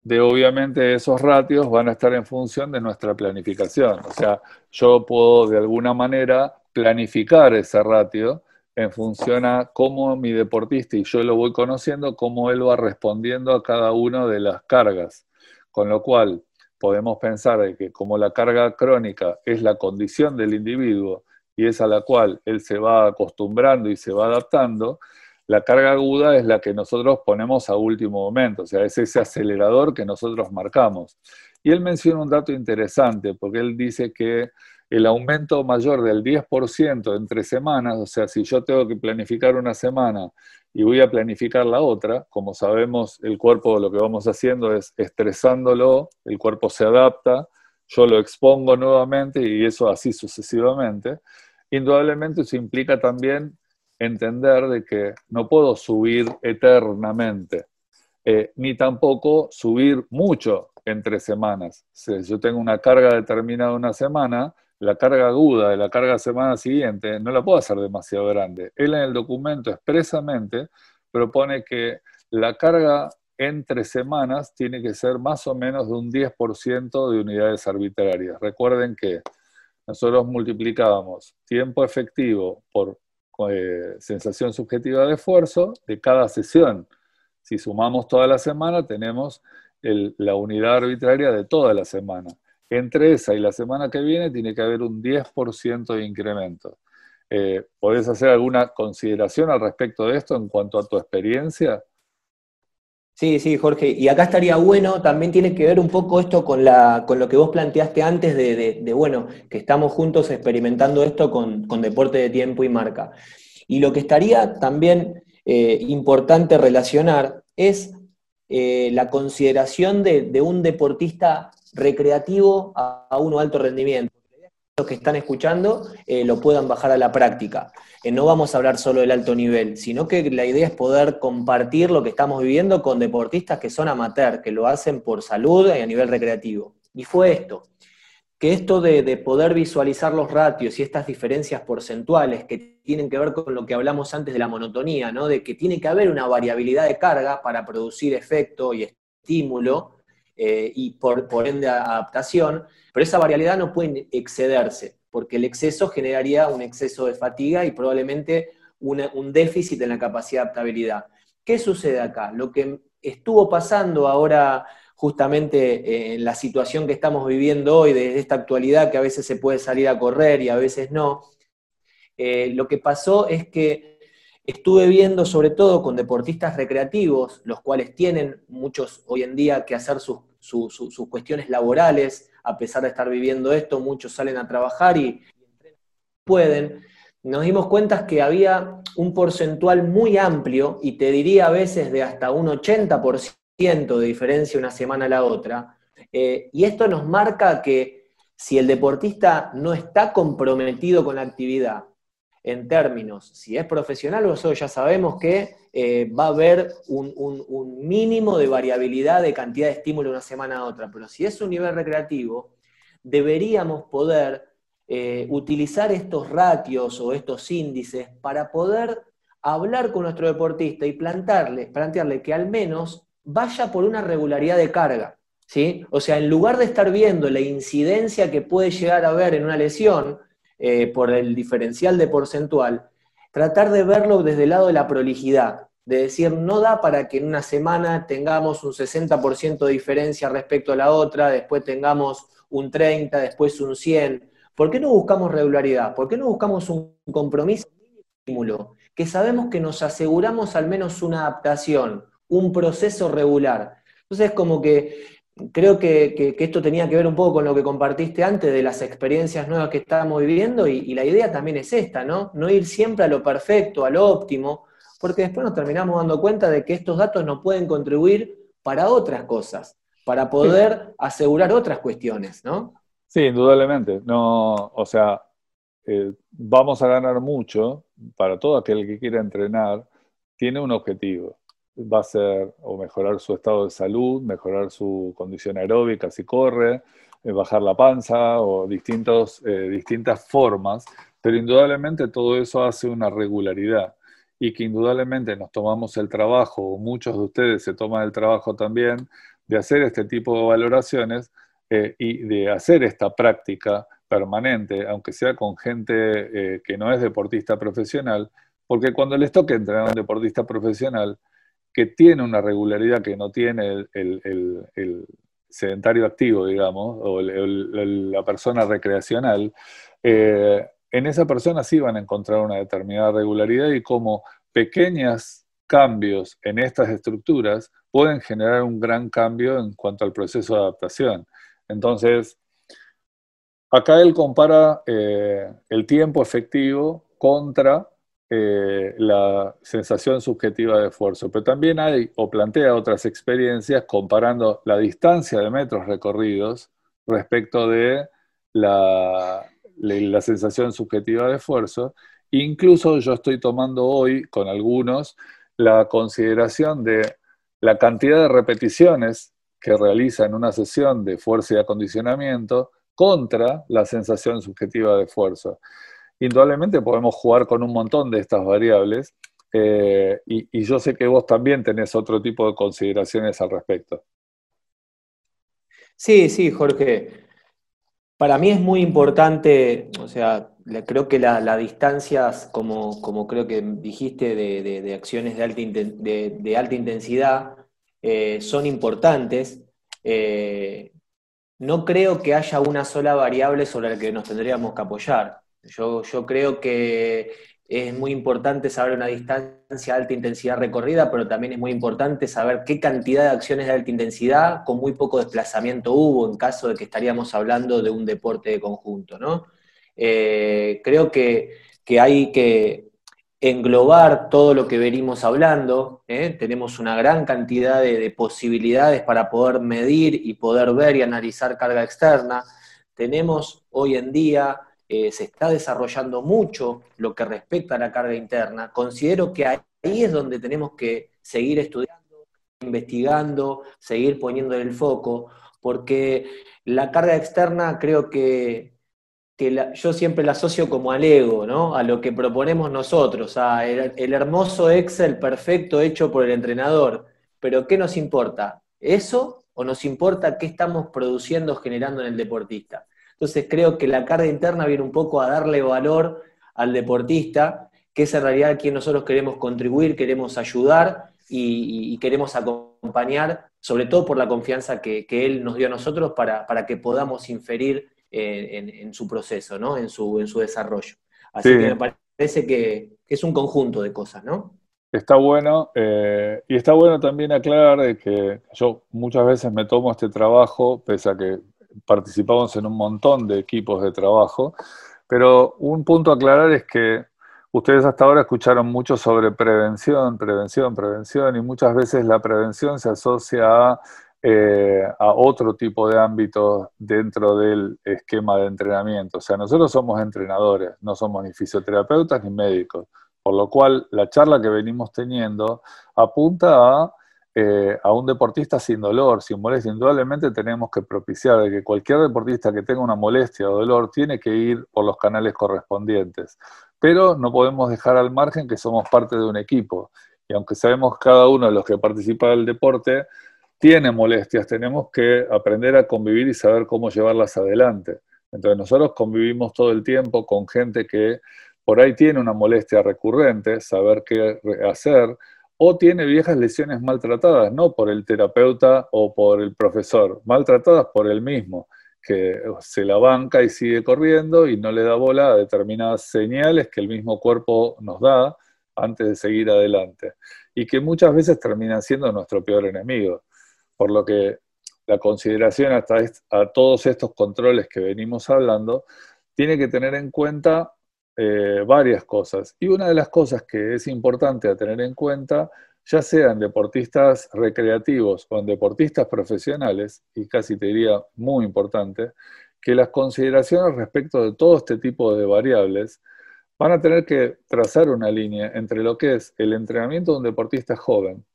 de, obviamente, esos ratios van a estar en función de nuestra planificación. O sea, yo puedo de alguna manera planificar ese ratio en función a cómo mi deportista, y yo lo voy conociendo, cómo él va respondiendo a cada una de las cargas. Con lo cual, podemos pensar que como la carga crónica es la condición del individuo y es a la cual él se va acostumbrando y se va adaptando, la carga aguda es la que nosotros ponemos a último momento, o sea, es ese acelerador que nosotros marcamos. Y él menciona un dato interesante, porque él dice que el aumento mayor del 10% entre semanas, o sea, si yo tengo que planificar una semana y voy a planificar la otra, como sabemos, el cuerpo lo que vamos haciendo es estresándolo, el cuerpo se adapta, yo lo expongo nuevamente y eso así sucesivamente. Indudablemente eso implica también entender de que no puedo subir eternamente, eh, ni tampoco subir mucho entre semanas. Si yo tengo una carga determinada una semana, la carga aguda de la carga semana siguiente no la puedo hacer demasiado grande. Él en el documento expresamente propone que la carga entre semanas tiene que ser más o menos de un 10% de unidades arbitrarias. Recuerden que nosotros multiplicábamos tiempo efectivo por eh, sensación subjetiva de esfuerzo de cada sesión. Si sumamos toda la semana, tenemos la unidad arbitraria de toda la semana entre esa y la semana que viene tiene que haber un 10% de incremento. Eh, ¿Podés hacer alguna consideración al respecto de esto en cuanto a tu experiencia? Sí, sí, Jorge. Y acá estaría bueno, también tiene que ver un poco esto con, la, con lo que vos planteaste antes de, bueno, que estamos juntos experimentando esto con, deporte de tiempo y marca. Y lo que estaría también eh, importante relacionar es eh, la consideración de, de, un deportista recreativo a, uno alto rendimiento. Los que están escuchando eh, lo puedan bajar a la práctica. Eh, no vamos a hablar solo del alto nivel, sino que la idea es poder compartir lo que estamos viviendo con deportistas que son amateur, que lo hacen por salud y a nivel recreativo. Y fue esto, que esto de, de, poder visualizar los ratios y estas diferencias porcentuales que tienen que ver con lo que hablamos antes de la monotonía, ¿no? de que tiene que haber una variabilidad de carga para producir efecto y estímulo, eh, y por, por ende adaptación, pero esa variabilidad no puede excederse, porque el exceso generaría un exceso de fatiga y probablemente un déficit en la capacidad de adaptabilidad. ¿Qué sucede acá? Lo que estuvo pasando ahora justamente eh, en la situación que estamos viviendo hoy, de esta actualidad que a veces se puede salir a correr y a veces no, eh, lo que pasó es que Estuve viendo sobre todo con deportistas recreativos, los cuales tienen muchos hoy en día que hacer sus, cuestiones laborales, a pesar de estar viviendo esto, muchos salen a trabajar y pueden. Nos dimos cuenta que había un porcentual muy amplio, y te diría a veces de hasta un 80% de diferencia una semana a la otra, eh, y esto nos marca que si el deportista no está comprometido con la actividad, en términos, si es profesional, nosotros ya sabemos que eh, va a haber un, mínimo de variabilidad de cantidad de estímulo de una semana a otra, pero si es un nivel recreativo, deberíamos poder eh, utilizar estos ratios o estos índices para poder hablar con nuestro deportista y plantearle, plantearle que al menos vaya por una regularidad de carga. ¿sí? O sea, en lugar de estar viendo la incidencia que puede llegar a haber en una lesión, eh, por el diferencial de porcentual, tratar de verlo desde el lado de la prolijidad, de decir, no da para que en una semana tengamos un 60% de diferencia respecto a la otra, después tengamos un 30, después un 100. ¿Por qué no buscamos regularidad? ¿Por qué no buscamos un compromiso, estímulo? Que sabemos que nos aseguramos al menos una adaptación, un proceso regular. Entonces, como que creo que, esto tenía que ver un poco con lo que compartiste antes de las experiencias nuevas que estábamos viviendo y, la idea también es esta, ¿no? No ir siempre a lo perfecto, a lo óptimo, porque después nos terminamos dando cuenta de que estos datos nos pueden contribuir para otras cosas, para poder asegurar otras cuestiones, ¿no? Sí, indudablemente. No, o sea, eh, vamos a ganar mucho para todo aquel que quiera entrenar, tiene un objetivo va a ser o mejorar su estado de salud, mejorar su condición aeróbica si corre, eh, bajar la panza o distintos, eh, distintas formas, pero indudablemente todo eso hace una regularidad y que indudablemente nos tomamos el trabajo, muchos de ustedes se toman el trabajo también, de hacer este tipo de valoraciones eh, y de hacer esta práctica permanente, aunque sea con gente que no es deportista profesional, porque cuando les toque entrenar a un deportista profesional, que tiene una regularidad que no tiene el, sedentario activo, digamos, o la persona recreacional, eh, en esa persona sí van a encontrar una determinada regularidad y como pequeños cambios en estas estructuras pueden generar un gran cambio en cuanto al proceso de adaptación. Entonces, acá él compara eh, el tiempo efectivo contra eh, la sensación subjetiva de esfuerzo, pero también hay o plantea otras experiencias comparando la distancia de metros recorridos respecto de la, la sensación subjetiva de esfuerzo. Incluso yo estoy tomando hoy con algunos la consideración de la cantidad de repeticiones que realiza en una sesión de fuerza y acondicionamiento contra la sensación subjetiva de esfuerzo indudablemente podemos jugar con un montón de estas variables eh, y, yo sé que vos también tenés otro tipo de consideraciones al respecto. Sí, sí, Jorge. Para mí es muy importante, o sea, creo que las distancias, como, como, creo que dijiste, de, acciones de alta, de, alta intensidad eh, son importantes. Eh, no creo que haya una sola variable sobre la que nos tendríamos que apoyar. Yo, creo que es muy importante saber una distancia de alta intensidad recorrida, pero también es muy importante saber qué cantidad de acciones de alta intensidad con muy poco desplazamiento hubo en caso de que estaríamos hablando de un deporte de conjunto. ¿no? Eh, creo que, hay que englobar todo lo que venimos hablando. ¿eh? Tenemos una gran cantidad de posibilidades para poder medir y poder ver y analizar carga externa. Tenemos hoy en día eh, se está desarrollando mucho lo que respecta a la carga interna. Considero que ahí es donde tenemos que seguir estudiando, investigando, seguir poniendo el foco, porque la carga externa creo que, yo siempre la asocio como al ego, ¿no? a lo que proponemos nosotros, a el hermoso Excel perfecto hecho por el entrenador. Pero ¿qué nos importa? ¿Eso o nos importa qué estamos produciendo, generando en el deportista? Entonces creo que la carga interna viene un poco a darle valor al deportista, que es en realidad a quien nosotros queremos contribuir, queremos ayudar y, queremos acompañar, sobre todo por la confianza que, él nos dio a nosotros para, que podamos inferir en, su proceso, ¿no? en, su, en su desarrollo. Así que me parece que, es un conjunto de cosas, ¿no? Está bueno, eh, y está bueno también aclarar que yo muchas veces me tomo este trabajo, pese a que participamos en un montón de equipos de trabajo, pero un punto a aclarar es que ustedes hasta ahora escucharon mucho sobre prevención, prevención, prevención, y muchas veces la prevención se asocia a, eh, otro tipo de ámbitos dentro del esquema de entrenamiento. O sea, nosotros somos entrenadores, no somos ni fisioterapeutas ni médicos, por lo cual la charla que venimos teniendo apunta a eh, a un deportista sin dolor, sin molestia. Indudablemente tenemos que propiciar de que cualquier deportista que tenga una molestia o dolor tiene que ir por los canales correspondientes. Pero no podemos dejar al margen que somos parte de un equipo. Y aunque sabemos cada uno de los que participa del deporte tiene molestias, tenemos que aprender a convivir y saber cómo llevarlas adelante. Entonces nosotros convivimos todo el tiempo con gente que por ahí tiene una molestia recurrente, saber qué hacer, o tiene viejas lesiones maltratadas, no por el terapeuta o por el profesor, maltratadas por él mismo, que se la banca y sigue corriendo y no le da bola a determinadas señales que el mismo cuerpo nos da antes de seguir adelante, y que muchas veces terminan siendo nuestro peor enemigo. Por lo que la consideración hasta a todos estos controles que venimos hablando, tiene que tener en cuenta eh, varias cosas. Y una de las cosas que es importante a tener en cuenta, ya sean deportistas recreativos o en deportistas profesionales, y casi te diría muy importante, que las consideraciones respecto de todo este tipo de variables van a tener que trazar una línea entre lo que es el entrenamiento de un deportista joven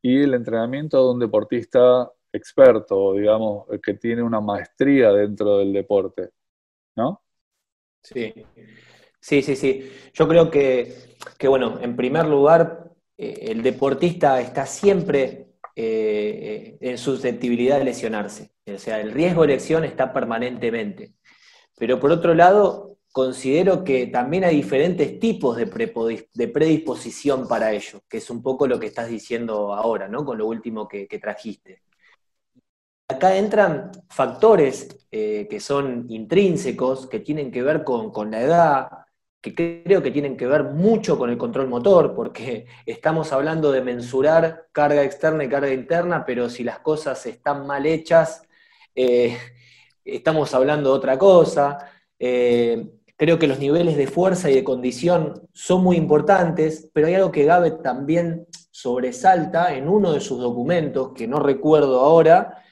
y el entrenamiento de un deportista experto, digamos, que tiene una maestría dentro del deporte, ¿no? Sí, sí, sí, sí. Yo creo que, bueno, en primer lugar, eh, el deportista está siempre eh, en susceptibilidad de lesionarse. O sea, el riesgo de lesión está permanentemente. Pero por otro lado, considero que también hay diferentes tipos de, predisposición para ello, que es un poco lo que estás diciendo ahora, ¿no? Con lo último que, trajiste. Acá entran factores eh, que son intrínsecos, que tienen que ver con, la edad, que creo que tienen que ver mucho con el control motor, porque estamos hablando de mensurar carga externa y carga interna, pero si las cosas están mal hechas, eh, estamos hablando de otra cosa. Eh, Creo que los niveles de fuerza y de condición son muy importantes, pero hay algo que Gabe también sobresalta en uno de sus documentos, que no recuerdo ahora,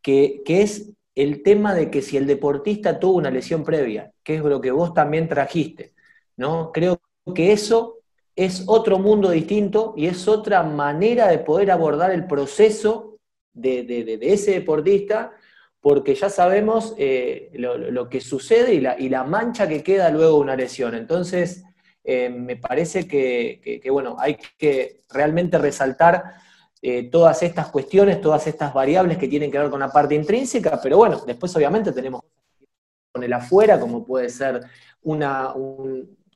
que, es el tema de que si el deportista tuvo una lesión previa, que es lo que vos también trajiste, ¿no? Creo que eso es otro mundo distinto y es otra manera de poder abordar el proceso de, de ese deportista porque ya sabemos eh, lo, que sucede y la, y la, mancha que queda luego de una lesión. Entonces, eh, me parece que, bueno, hay que realmente resaltar eh, todas estas cuestiones, todas estas variables que tienen que ver con la parte intrínseca, pero bueno, después obviamente tenemos con el afuera, como puede ser una,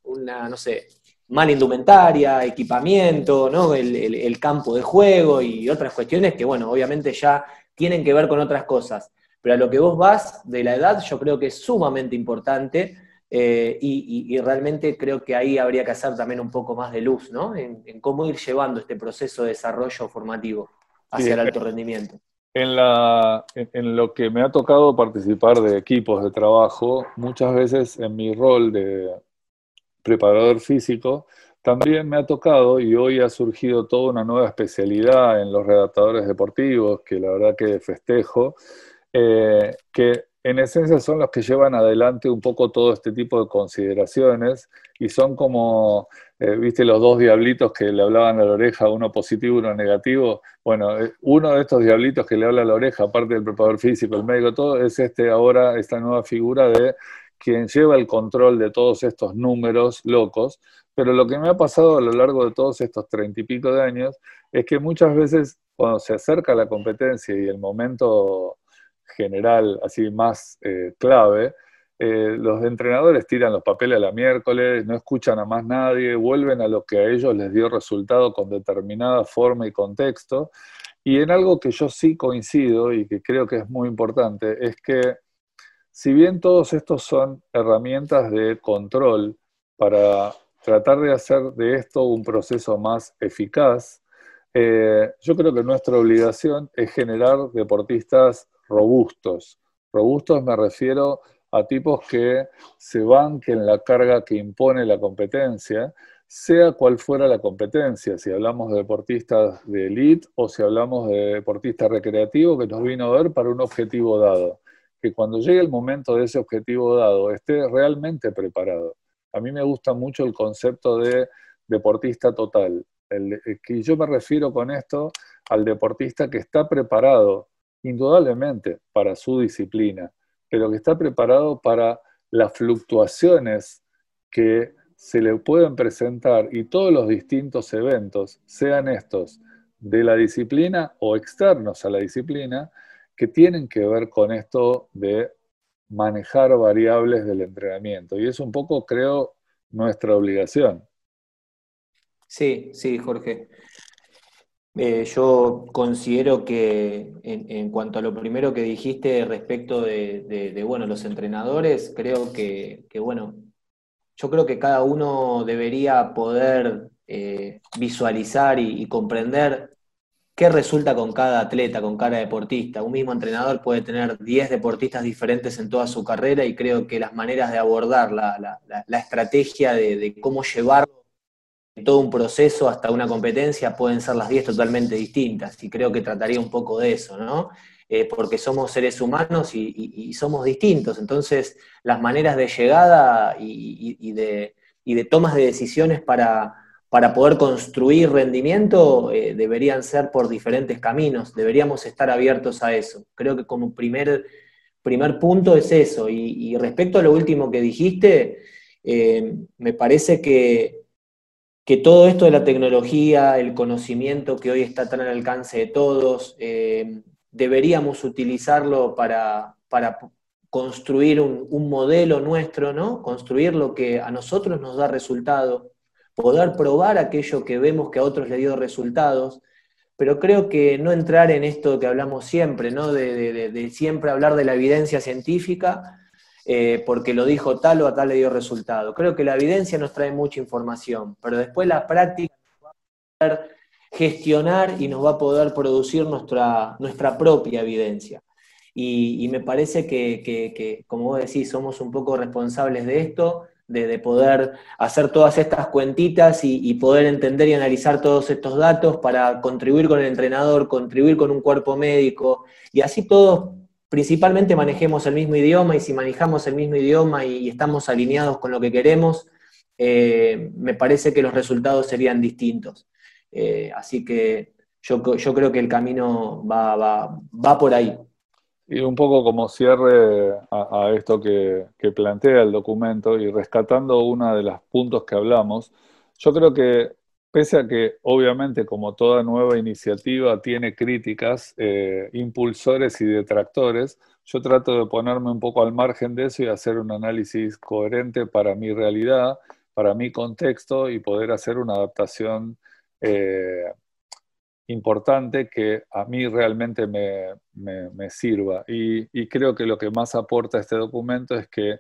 una no sé, mala indumentaria, equipamiento, ¿no? el campo de juego y otras cuestiones que, bueno, obviamente ya tienen que ver con otras cosas. Pero a lo que vos vas de la edad, yo creo que es sumamente importante eh, y, realmente creo que ahí habría que hacer también un poco más de luz, ¿no? En, cómo ir llevando este proceso de desarrollo formativo hacia el alto rendimiento. En, la, en, lo que me ha tocado participar de equipos de trabajo, muchas veces en mi rol de preparador físico, también me ha tocado y hoy ha surgido toda una nueva especialidad en los redactadores deportivos, que la verdad que festejo, eh, que en esencia son los que llevan adelante un poco todo este tipo de consideraciones y son como, eh, viste, los dos diablitos que le hablaban a la oreja, uno positivo uno negativo. Bueno, eh, uno de estos diablitos que le habla a la oreja, aparte del preparador físico, el médico, todo, es este ahora, esta nueva figura de quien lleva el control de todos estos números locos. Pero lo que me ha pasado a lo largo de todos estos treinta y pico de años es que muchas veces cuando se acerca la competencia y el momento general, así más eh, clave, eh, los entrenadores tiran los papeles a la miércoles, no escuchan a más nadie, vuelven a lo que a ellos les dio resultado con determinada forma y contexto. Y en algo que yo sí coincido y que creo que es muy importante, es que si bien todos estos son herramientas de control para tratar de hacer de esto un proceso más eficaz, eh, yo creo que nuestra obligación es generar deportistas robustos. Robustos me refiero a tipos que se banquen la carga que impone la competencia, sea cual fuera la competencia, si hablamos de deportistas de elite o si hablamos de deportistas recreativos que nos vino a ver para un objetivo dado, que cuando llegue el momento de ese objetivo dado esté realmente preparado. A mí me gusta mucho el concepto de deportista total, el, que yo me refiero con esto al deportista que está preparado indudablemente para su disciplina, pero que está preparado para las fluctuaciones que se le pueden presentar y todos los distintos eventos, sean estos de la disciplina o externos a la disciplina, que tienen que ver con esto de manejar variables del entrenamiento. Y es un poco, creo, nuestra obligación. Sí, sí, Jorge. Eh, yo considero que en, cuanto a lo primero que dijiste respecto de, bueno, los entrenadores, creo que, bueno, yo creo que cada uno debería poder eh, visualizar y, comprender qué resulta con cada atleta, con cada deportista. Un mismo entrenador puede tener 10 deportistas diferentes en toda su carrera y creo que las maneras de abordar la, estrategia de, cómo llevar todo un proceso hasta una competencia pueden ser las 10 totalmente distintas y creo que trataría un poco de eso, ¿no? Eh, porque somos seres humanos y, somos distintos, entonces las maneras de llegada y, de, y de tomas de decisiones para, para poder construir rendimiento eh, deberían ser por diferentes caminos, deberíamos estar abiertos a eso. Creo que como primer, primer punto es eso. Y, respecto a lo último que dijiste, eh, me parece que, que, todo esto de la tecnología, el conocimiento que hoy está tan al alcance de todos, eh, deberíamos utilizarlo para, para construir un, un, modelo nuestro, ¿no? Construir lo que a nosotros nos da resultado poder probar aquello que vemos que a otros le dio resultados, pero creo que no entrar en esto que hablamos siempre, ¿no? de, siempre hablar de la evidencia científica, eh, porque lo dijo tal o a tal le dio resultado. Creo que la evidencia nos trae mucha información, pero después la práctica nos va a poder gestionar y nos va a poder producir nuestra, nuestra propia evidencia. Y, me parece que, que, como vos decís, somos un poco responsables de esto de, poder hacer todas estas cuentitas y, poder entender y analizar todos estos datos para contribuir con el entrenador, contribuir con un cuerpo médico y así todos principalmente manejemos el mismo idioma y si manejamos el mismo idioma y, estamos alineados con lo que queremos, eh, me parece que los resultados serían distintos. Eh, así que yo, yo, creo que el camino va, va, va por ahí. Y un poco como cierre a, esto que, plantea el documento y rescatando uno de los puntos que hablamos, yo creo que pese a que obviamente como toda nueva iniciativa tiene críticas, eh, impulsores y detractores, yo trato de ponerme un poco al margen de eso y hacer un análisis coherente para mi realidad, para mi contexto y poder hacer una adaptación eh, importante que a mí realmente me, sirva. Y, creo que lo que más aporta este documento es que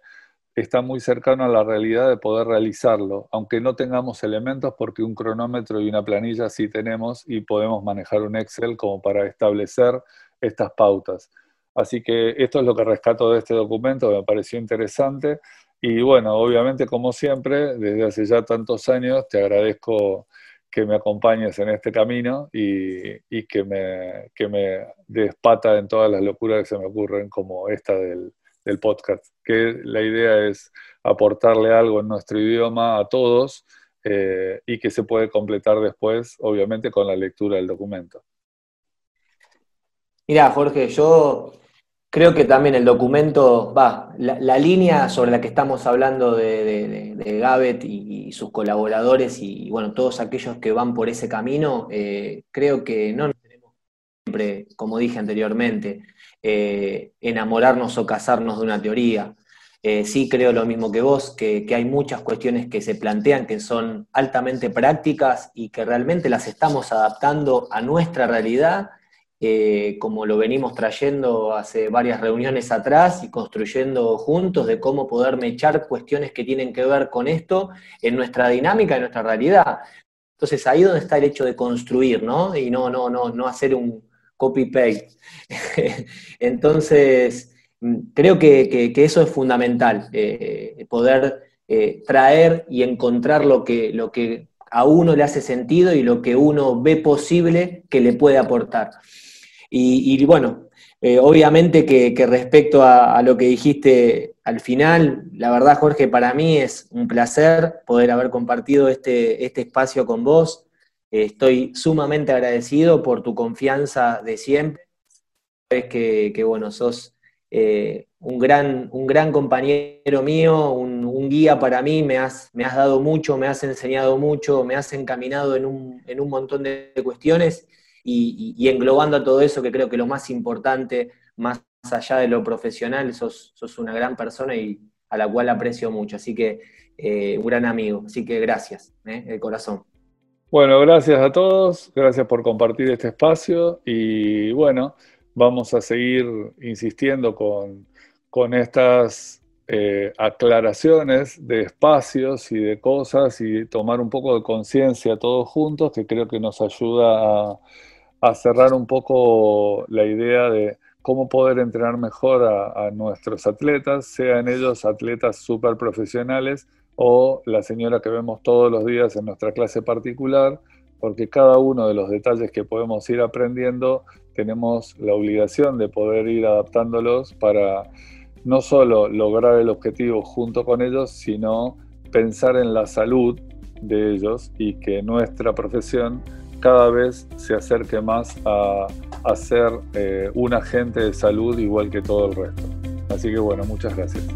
está muy cercano a la realidad de poder realizarlo, aunque no tengamos elementos, porque un cronómetro y una planilla sí tenemos y podemos manejar un Excel como para establecer estas pautas. Así que esto es lo que rescato de este documento, me pareció interesante. Y bueno, obviamente, como siempre, desde hace ya tantos años, te agradezco que me acompañes en este camino y, que, me, que me despata en todas las locuras que se me ocurren, como esta del, podcast, que la idea es aportarle algo en nuestro idioma a todos eh, y que se puede completar después, obviamente, con la lectura del documento. Mira, Jorge, yo Creo que también el documento, va, la, línea sobre la que estamos hablando de, de, y, sus colaboradores y, bueno, todos aquellos que van por ese camino, eh, creo que no nos tenemos siempre, como dije anteriormente, eh, enamorarnos o casarnos de una teoría. Eh, sí creo lo mismo que vos, que hay muchas cuestiones que se plantean que son altamente prácticas y que realmente las estamos adaptando a nuestra realidad eh, como lo venimos trayendo hace varias reuniones atrás y construyendo juntos de cómo poder mechar cuestiones que tienen que ver con esto en nuestra dinámica, en nuestra realidad. Entonces ahí donde está el hecho de construir, ¿no? Y no, no, no, no hacer un copy-paste. Entonces, mm, creo que, eso es fundamental, eh, poder eh, traer y encontrar lo que, lo que a uno le hace sentido y lo que uno ve posible que le puede aportar. Y, bueno, eh, obviamente que, respecto a, lo que dijiste al final, la verdad, Jorge, para mí es un placer poder haber compartido este, este espacio con vos. estoy sumamente agradecido por tu confianza de siempre. Es que, que bueno, sos eh, un, gran, un gran compañero mío, un, guía para mí, me has, me has dado mucho, me has enseñado mucho, me has encaminado en un, en un montón de cuestiones y, englobando a todo eso, que creo que lo más importante, más allá de lo profesional, sos, sos una gran persona y a la cual aprecio mucho. Así que eh, un gran amigo. Así que gracias, eh, de corazón. Bueno, gracias a todos, gracias por compartir este espacio y bueno, vamos a seguir insistiendo con, con estas eh, aclaraciones de espacios y de cosas y tomar un poco de conciencia todos juntos, que creo que nos ayuda a a cerrar un poco la idea de cómo poder entrenar mejor a, nuestros atletas, sean ellos atletas súper profesionales o la señora que vemos todos los días en nuestra clase particular, porque cada uno de los detalles que podemos ir aprendiendo tenemos la obligación de poder ir adaptándolos para no solo lograr el objetivo junto con ellos, sino pensar en la salud de ellos y que nuestra profesión cada vez se acerque más a, ser eh, un agente de salud igual que todo el resto. Así que bueno, muchas gracias.